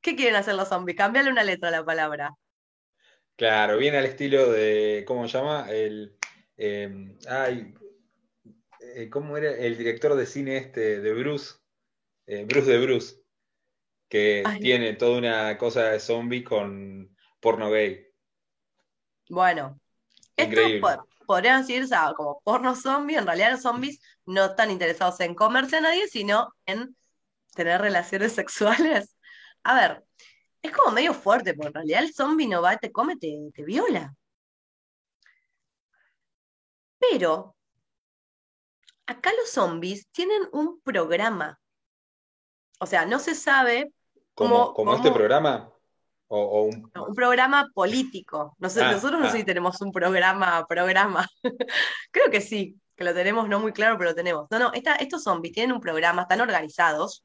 ¿Qué quieren hacer los zombies? Cambiarle una letra a la palabra. Claro, viene al estilo de, ¿cómo se llama? El, em, ay, eh, ¿cómo era? El director de cine este de Bruce, eh, Bruce de Bruce, que tiene toda una cosa de zombie con porno gay. Bueno, Increíble. esto podrían decirse como porno zombie, en realidad los zombies no están interesados en comerse a nadie, sino en tener relaciones [laughs] sexuales. A ver, es como medio fuerte, porque en realidad el zombie no va, te come, te, te viola. Pero acá los zombies tienen un programa. O sea, no se sabe cómo. ¿Como este programa? O, un... un... programa político. Ah, nosotros no sé si ah. tenemos un programa, programa. [laughs] Creo que sí, que lo tenemos no muy claro, pero lo tenemos. No, no, estos zombies tienen un programa, están organizados.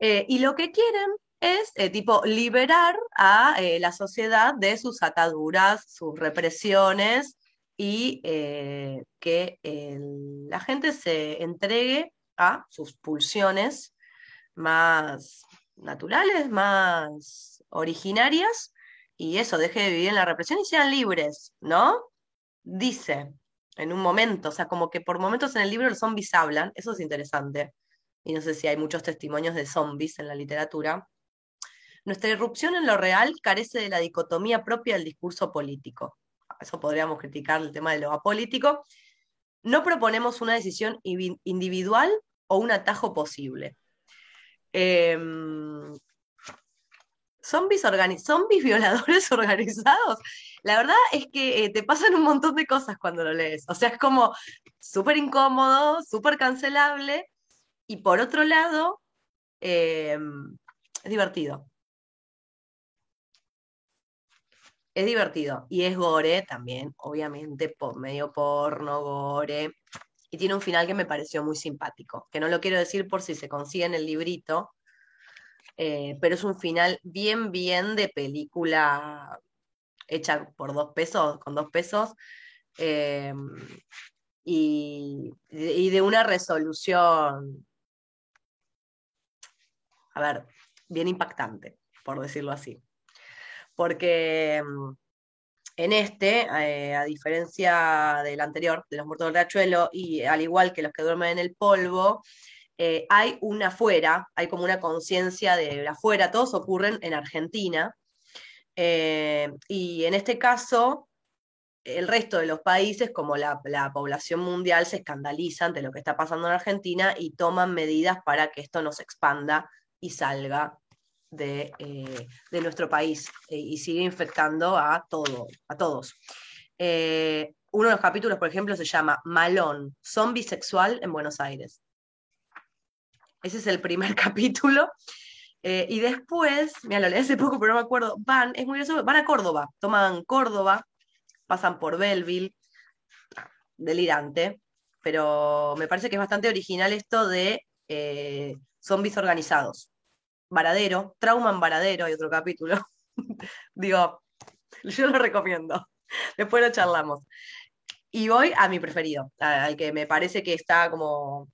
Eh, y lo que quieren es eh, tipo liberar a eh, la sociedad de sus ataduras, sus represiones y eh, que la gente se entregue a sus pulsiones más naturales, más originarias, y eso, deje de vivir en la represión y sean libres, ¿no? Dice en un momento, o sea, como que por momentos en el libro los zombies hablan, eso es interesante, y no sé si hay muchos testimonios de zombies en la literatura. Nuestra irrupción en lo real carece de la dicotomía propia del discurso político. Eso podríamos criticar el tema de lo apolítico. No proponemos una decisión individual o un atajo posible. Em, zombies, zombies violadores [laughs] organizados. La verdad es que eh, te pasan un montón de cosas cuando lo lees. O sea, es como súper incómodo, súper cancelable. Y por otro lado, em, es divertido. Es divertido. Y es gore también, obviamente, por medio porno, gore. Y tiene un final que me pareció muy simpático, que no lo quiero decir por si se consigue en el librito, eh, pero es un final bien, bien de película hecha por dos pesos, con dos pesos, eh, y, y, de una resolución, a ver, bien impactante, por decirlo así. Porque mm, en este, eh, a diferencia del anterior, de los muertos del rachuelo, y al igual que los que duermen en el polvo, eh, hay una afuera, hay como una conciencia de afuera, todos ocurren en Argentina. Eh, y en este caso, el resto de los países, como la, población mundial, se escandalizan de lo que está pasando en Argentina y toman medidas para que esto no se expanda y salga de, eh, nuestro país y sigue infectando a, todo, a todos. uno de los capítulos, por ejemplo, se llama Malón, zombie sexual en Buenos Aires. Ese es el primer [laughs] capítulo. Eh, y después, mira, lo leí hace poco, pero no me acuerdo, van, es muy gracioso, van a Córdoba, toman Córdoba, pasan por Belleville, delirante, pero me parece que es bastante original esto de eh, zombies organizados. Varadero, trauma en Varadero, hay otro capítulo. [laughs] Digo, yo lo recomiendo. Después lo charlamos. Y voy a mi preferido, al que me parece que está como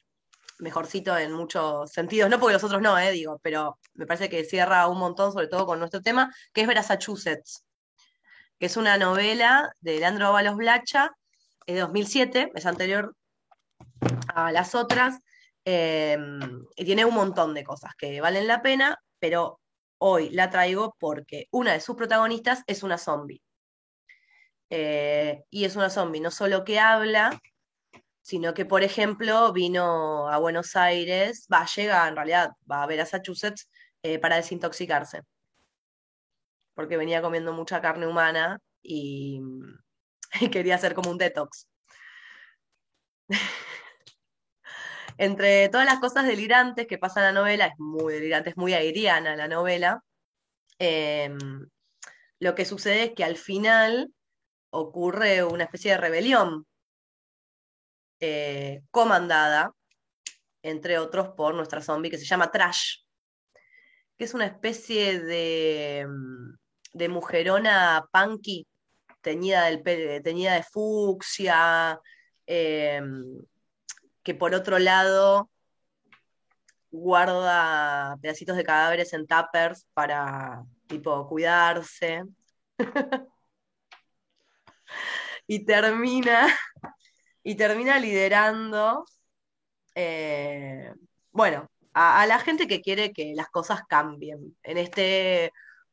mejorcito en muchos sentidos, no porque los otros no, eh, digo, pero me parece que cierra un montón, sobre todo con nuestro tema, que es Massachusetts, que es una novela de Leandro Ábalos Blacha, de 2007, es anterior a las otras, em, y tiene un montón de cosas que valen la pena, pero hoy la traigo porque una de sus protagonistas es una zombie. Eh, y es una zombie no solo que habla, sino que, por ejemplo, vino a Buenos Aires, va, llega en realidad, va a ver a Massachusetts eh, para desintoxicarse, porque venía comiendo mucha carne humana y, [laughs] quería hacer como un detox. [laughs] Entre todas las cosas delirantes que pasa en la novela, es muy delirante, es muy airiana la novela, em, lo que sucede es que al final ocurre una especie de rebelión eh, comandada, entre otros, por nuestra zombie que se llama Trash, que es una especie de, de mujerona punky, teñida de fucsia, em, que por otro lado guarda pedacitos de cadáveres en tuppers para, tipo, cuidarse. [laughs] y termina y termina liderando, eh, bueno, a, la gente que quiere que las cosas cambien en este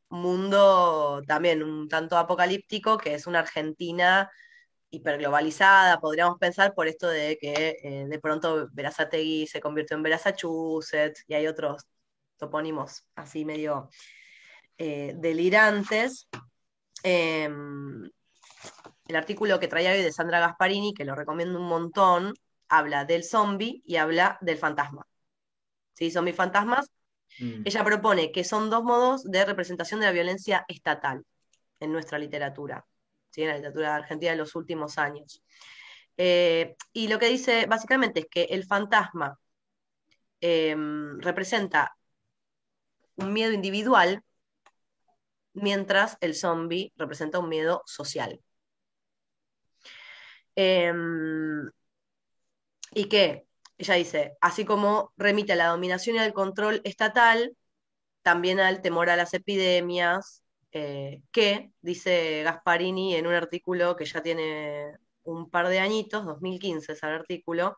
mundo también un tanto apocalíptico que es una Argentina hiperglobalizada, podríamos pensar por esto de que eh, de pronto Verazategui se convirtió en Massachusetts y hay otros topónimos así medio eh, delirantes. Em, el artículo que traía hoy de Sandra Gasparini, que lo recomiendo un montón, habla del zombie y habla del fantasma. ¿Sí? Zombie fantasmas. Mm. Ella propone que son dos modos de representación de la violencia estatal en nuestra literatura, ¿sí? en la literatura argentina de los últimos años. Eh, y lo que dice básicamente es que el fantasma em, representa un miedo individual, mientras el zombie representa un miedo social. Em, y que ella dice, así como remite a la dominación y al control estatal, también al temor a las epidemias, eh, que, dice Gasparini en un artículo que ya tiene un par de añitos, 2015 es el artículo,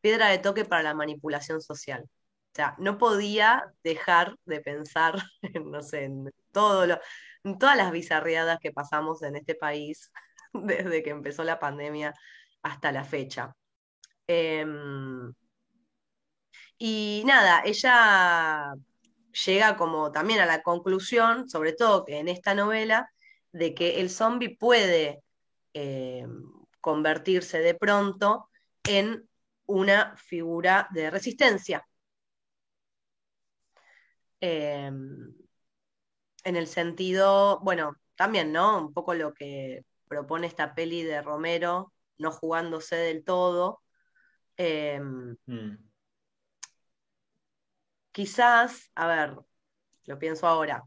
piedra de toque para la manipulación social. O sea, no podía dejar de pensar, [laughs] no sé, en, todo lo, en todas las bizarreadas que pasamos en este país [laughs] desde que empezó la pandemia hasta la fecha. Em, y nada, ella llega como también a la conclusión, sobre todo que en esta novela, de que el zombie puede em, convertirse de pronto en una figura de resistencia. Em, en el sentido, bueno, también, ¿no? Un poco lo que propone esta peli de Romero, no jugándose del todo. Mm. Quizás, a ver, lo pienso ahora,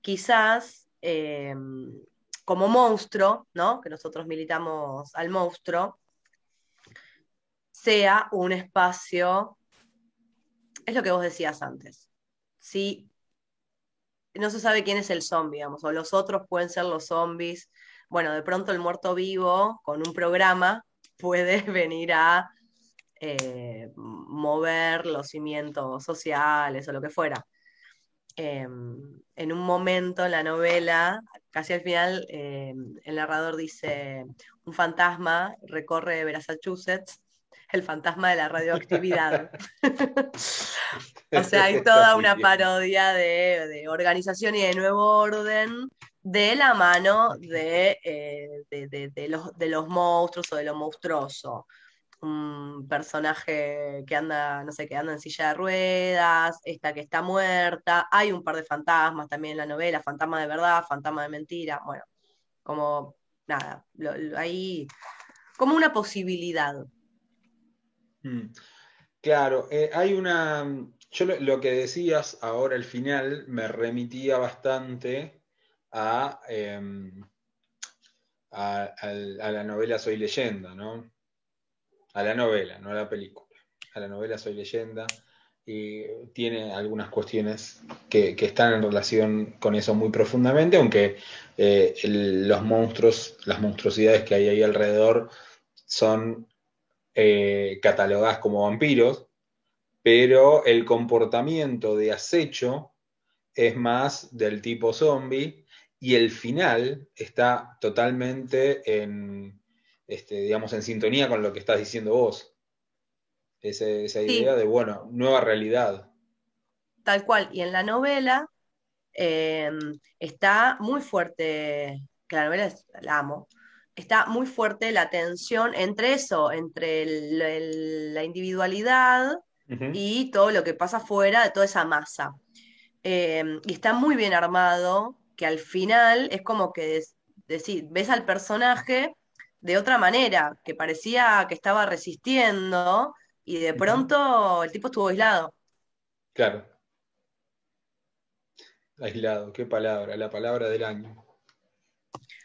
quizás em, como monstruo, ¿no? Que nosotros militamos al monstruo, sea un espacio, es lo que vos decías antes, si no se sabe quién es el zombie, digamos, o los otros pueden ser los zombies, bueno, de pronto el muerto vivo con un programa puede [laughs] venir a eh, mover los cimientos sociales o lo que fuera. Em, en un momento en la novela, casi al final, em, el narrador dice, un fantasma recorre Massachusetts, el fantasma de la radioactividad. [laughs] o sea, hay [laughs] toda una parodia de, organización y de nuevo orden de la mano de, eh, los, de los monstruos o de lo monstruoso un personaje que anda, no sé, que anda en silla de ruedas, esta que está muerta, hay un par de fantasmas también en la novela, fantasma de verdad, fantasma de mentira, bueno, como nada, hay como una posibilidad. Mm. Claro, eh, hay una, yo lo, que decías ahora al final me remitía bastante a, em, a la novela Soy leyenda, ¿no? A la novela, no a la película. A la novela Soy leyenda y tiene algunas cuestiones que, están en relación con eso muy profundamente, aunque eh, los monstruos, las monstruosidades que hay ahí alrededor son eh, catalogadas como vampiros, pero el comportamiento de acecho es más del tipo zombie y el final está totalmente en, este, digamos, en sintonía con lo que estás diciendo vos. esa idea de, bueno, nueva realidad. Tal cual. Y en la novela em, está muy fuerte, que la novela la amo, está muy fuerte la tensión entre eso, entre la individualidad y todo lo que pasa fuera de toda esa masa. Em, y está muy bien armado, que al final es como que decir, ves al personaje de otra manera, que parecía que estaba resistiendo y de pronto el tipo estuvo aislado. Claro. Aislado, qué palabra, la palabra del año.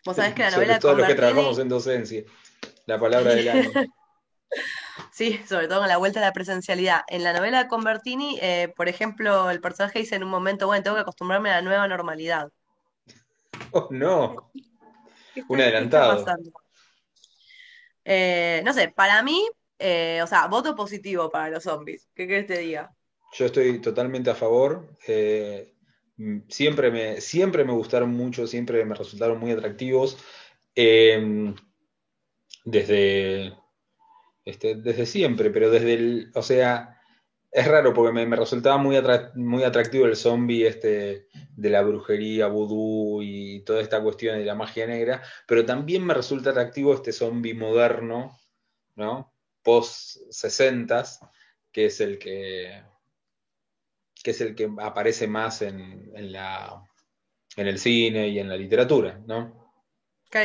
Vos sabés que la novela... Sobre todo los que trabajamos en docencia, la palabra del año. [laughs] Sí, sobre todo con la vuelta a la presencialidad. En la novela de Convertini, eh, por ejemplo, el personaje dice en un momento, bueno, tengo que acostumbrarme a la nueva normalidad. [laughs] Oh, no. [laughs] Un adelantado. Eh, no sé, para mí, eh, o sea, voto positivo para los zombies. ¿Qué querés te diga? Yo estoy totalmente a favor. Eh, siempre, me, siempre me gustaron mucho, siempre me resultaron muy atractivos. desde, este, desde siempre, pero desde el, o sea, es raro porque me, resultaba muy, muy atractivo el zombie este de la brujería, vudú y toda esta cuestión de la magia negra, pero también me resulta atractivo este zombie moderno, ¿no? Post 60 que es el que que es el que aparece más en, la, en el cine y en la literatura, ¿no?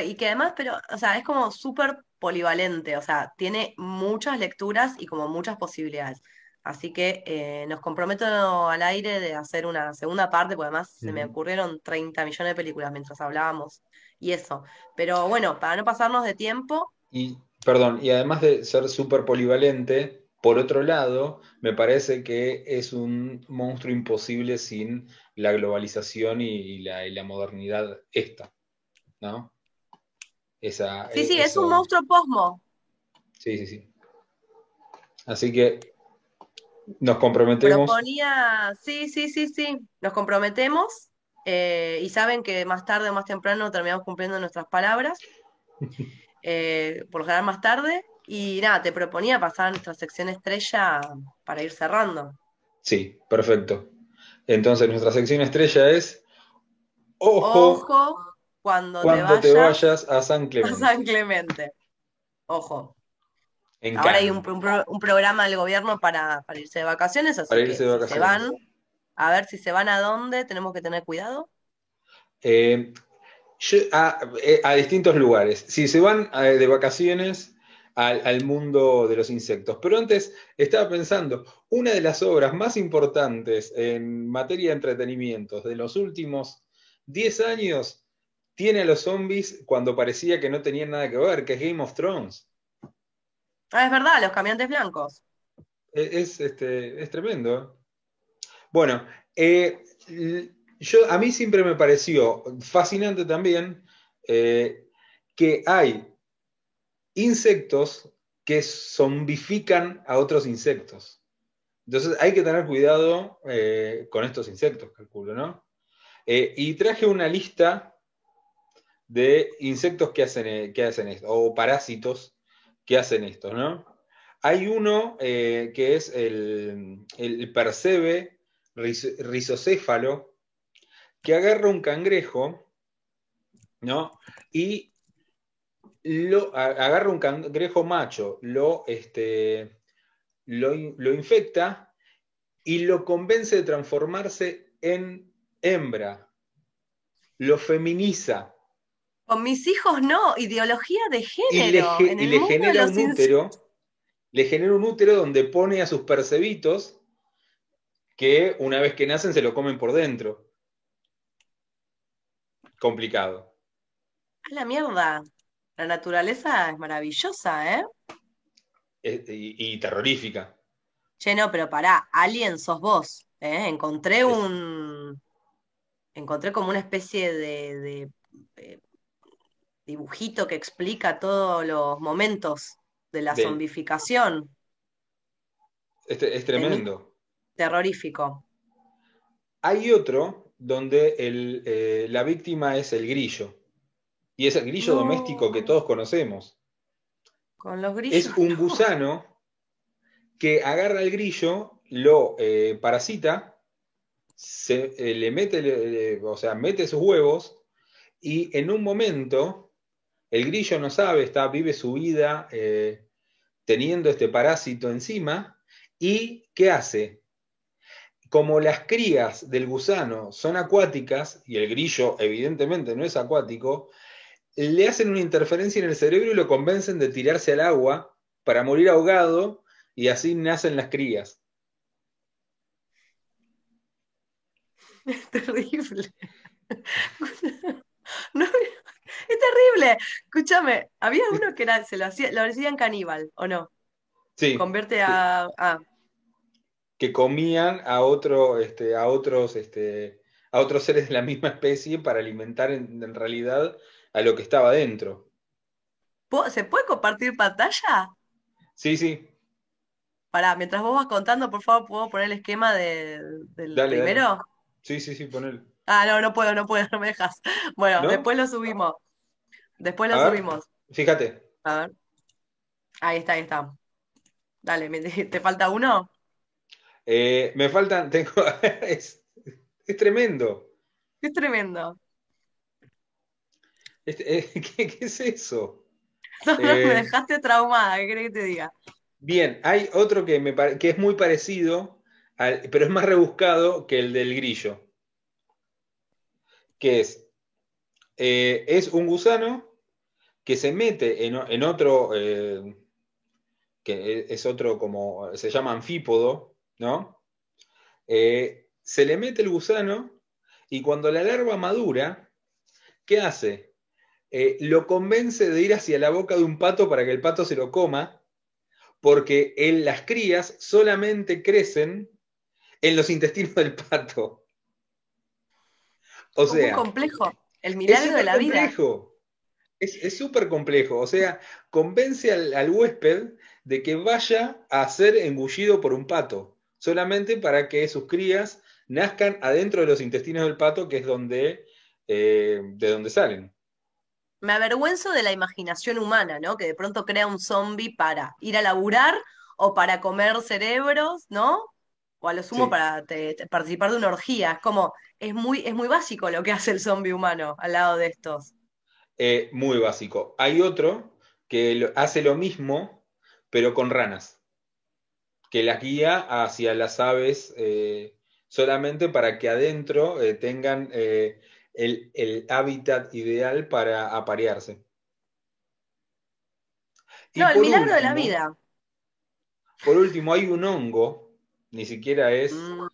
y que además, pero, o sea, es como súper polivalente, o sea, tiene muchas lecturas y como muchas posibilidades. Así que eh, nos comprometo al aire de hacer una segunda parte, porque además se me ocurrieron 30 millones de películas mientras hablábamos y eso. Pero bueno, para no pasarnos de tiempo, Y, perdón, y además de ser súper polivalente, por otro lado, me parece que es un monstruo imposible sin la globalización y, la, modernidad esta, ¿no? Esa, sí, sí, es un monstruo posmo. Sí, sí, sí. Así que nos comprometemos. Proponía, sí, sí, sí, sí, nos comprometemos eh, y saben que más tarde o más temprano terminamos cumpliendo nuestras palabras. [laughs] Eh, por lo general más tarde. Y nada, te proponía pasar a nuestra sección estrella para ir cerrando. Sí, perfecto. Entonces nuestra sección estrella es Ojo, cuando, te, vayas, a San Clemente. A San Clemente. Ojo. Ahora hay un, programa del gobierno para, irse de vacaciones, así que se van, a ver si se van a dónde, tenemos que tener cuidado. Eh, eh, a, distintos lugares. Si se van eh, de vacaciones al, mundo de los insectos. Pero antes estaba pensando, una de las obras más importantes en materia de entretenimientos de los últimos 10 años tiene a los zombies cuando parecía que no tenían nada que ver, que es Game of Thrones. Ah, es verdad, los caminantes blancos. E, es, este, es tremendo. Bueno, eh, yo, a mí siempre me pareció fascinante también eh, que hay insectos que zombifican a otros insectos. Entonces hay que tener cuidado eh, con estos insectos, calculo, ¿no? y traje una lista de insectos que hacen, que hacen esto, o parásitos que hacen esto, ¿no? Hay uno eh, que es el, el percebe rizocéfalo, que agarra un cangrejo, ¿no? Y lo, agarra un cangrejo macho, lo, este, lo, lo infecta y lo convence de transformarse en hembra. Lo feminiza. Con mis hijos no, ideología de género. Y le, genera un útero, le genera un útero donde pone a sus percebitos que una vez que nacen se lo comen por dentro. Complicado. A la mierda. La naturaleza es maravillosa, ¿eh? y, terrorífica. Che, no, pero pará, Alien sos vos. ¿eh? Encontré un. Encontré como una especie de eh, dibujito que explica todos los momentos de la zombificación. es tremendo. Terrorífico. Hay otro donde eh, la víctima es el grillo. Y es el grillo doméstico que todos conocemos. Con los grillos. Es un [laughs] gusano que agarra el grillo, lo eh, parasita, se, eh, le mete, o sea, mete sus huevos y en un momento el grillo no sabe, está, vive su vida eh, teniendo este parásito encima. ¿Y qué hace? Como las crías del gusano son acuáticas, y el grillo evidentemente no es acuático, le hacen una interferencia en el cerebro y lo convencen de tirarse al agua para morir ahogado y así nacen las crías. [laughs] Es terrible. [laughs] No, es terrible. Escúchame, había uno que era, se lo hacía, lo decían caníbal, ¿o no? Sí. Convierte a. Que comían a otro, este, a otros, este, a otros seres de la misma especie para alimentar en, realidad a lo que estaba dentro. ¿Se puede compartir pantalla? Sí, sí. Pará, mientras vos vas contando, por favor, ¿puedo poner el esquema del primero? Sí, sí, sí, ponelo. Ah, no, no puedo, no puedo, [laughs] no me dejas. Bueno, después lo subimos. Después lo subimos. Fíjate. A ver. Ahí está, ahí está. Dale, [laughs] ¿te falta uno? Eh, me faltan, [laughs] tengo, es, tremendo. Es tremendo. Este, eh, [laughs] ¿qué, es eso? me eh, dejaste traumada, ¿qué querés que te diga? Bien, hay otro que, me, que es muy parecido, pero es más rebuscado que el del grillo que es, es un gusano que se mete en, otro, eh, que es otro como, se llama anfípodo, ¿no? Eh, se le mete el gusano y cuando la larva madura, ¿qué hace? eh, lo convence de ir hacia la boca de un pato para que el pato se lo coma, porque en las crías solamente crecen en los intestinos del pato. O sea, muy complejo. El milagro de la complejo. vida. Es súper complejo. O sea, convence al, huésped de que vaya a ser engullido por un pato, solamente para que sus crías nazcan adentro de los intestinos del pato, que es donde, eh, de donde salen. Me avergüenzo de la imaginación humana, ¿no? Que de pronto crea un zombie para ir a laburar o para comer cerebros, ¿no? O a lo sumo para participar de una orgía. Es como, es muy, es muy básico lo que hace el zombie humano al lado de estos. Eh, muy básico. Hay otro que hace lo mismo, pero con ranas, que las guía hacia las aves eh, solamente para que adentro eh, tengan el, hábitat ideal para aparearse. no, el milagro de la vida. Por último, hay un hongo, ni siquiera es mm.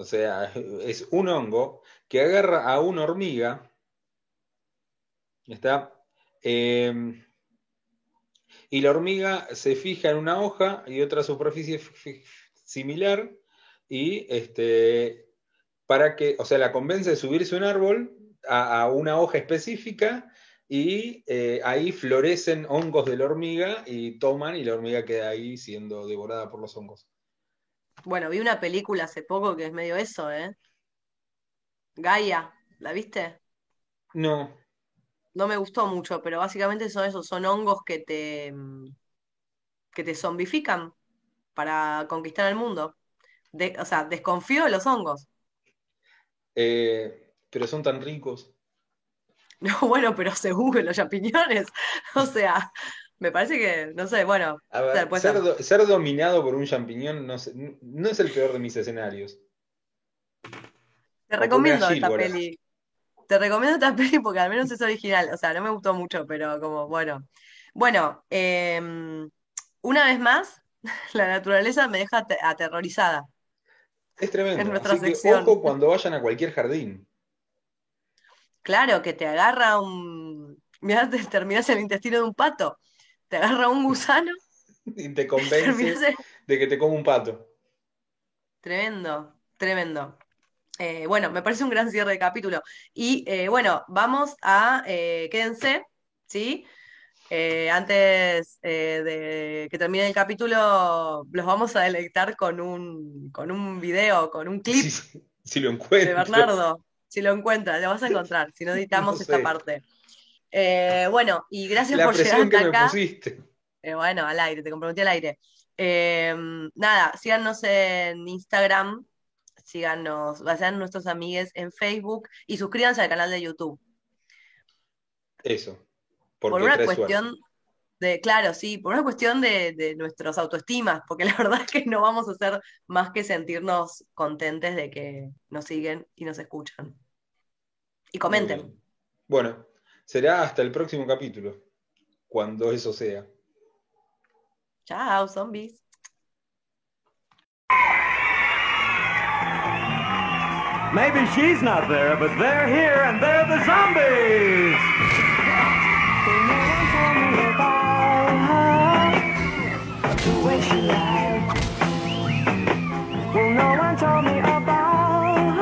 O sea, es un hongo que agarra a una hormiga, ¿está? Em, y la hormiga se fija en una hoja y otra superficie similar y este, para que, o sea, la convence de subirse un árbol a, una hoja específica y eh, ahí florecen hongos de la hormiga y toman y la hormiga queda ahí siendo devorada por los hongos. Bueno, vi una película hace poco que es medio eso, ¿eh? Gaia, ¿la viste? No. No me gustó mucho, pero básicamente son esos, son hongos que te que te zombifican para conquistar el mundo. o sea, desconfío de los hongos. Eh, pero son tan ricos. [laughs] No, bueno, pero según los champiñones. [laughs] O sea, me parece que, no sé, bueno. ser, dominado por un champiñón no, es el peor de mis escenarios. Te recomiendo esta peli. Te recomiendo esta [laughs] peli porque al menos es original. O sea, no me gustó mucho, pero como, bueno. Bueno, em, una vez más, [laughs] la naturaleza me deja aterrorizada. Es tremendo. Así que ojo cuando vayan a cualquier jardín. Claro, que te agarra un. Mirá, te terminas el intestino de un pato te agarra un gusano [laughs] y te convence de que te come un pato. Tremendo, tremendo. Eh, bueno, me parece un gran cierre de capítulo. Y eh, bueno, vamos a, eh, quédense, ¿sí? antes de que termine el capítulo, los vamos a deleitar con un, con un video, con un clip si lo encuentro. de Bernardo. Si lo encuentras, lo vas a encontrar, si no editamos esta parte. Bueno, y gracias por llegar hasta acá. Eh, bueno, al aire, te comprometí al aire. Nada, síganos en Instagram, síganos, sean nuestros amigues en Facebook y suscríbanse al canal de YouTube. Eso. Por una cuestión de, claro, sí, por una cuestión de, de nuestras autoestimas, porque la [laughs] verdad es que no vamos a hacer más que sentirnos contentes de que nos siguen y nos escuchan. Y comenten. Bueno, Será hasta el próximo capítulo, cuando eso sea. Chao, zombies. Maybe she's not there, but they're here and they're the zombies. Well, no one told me about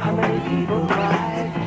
how many people cried.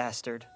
Bastard.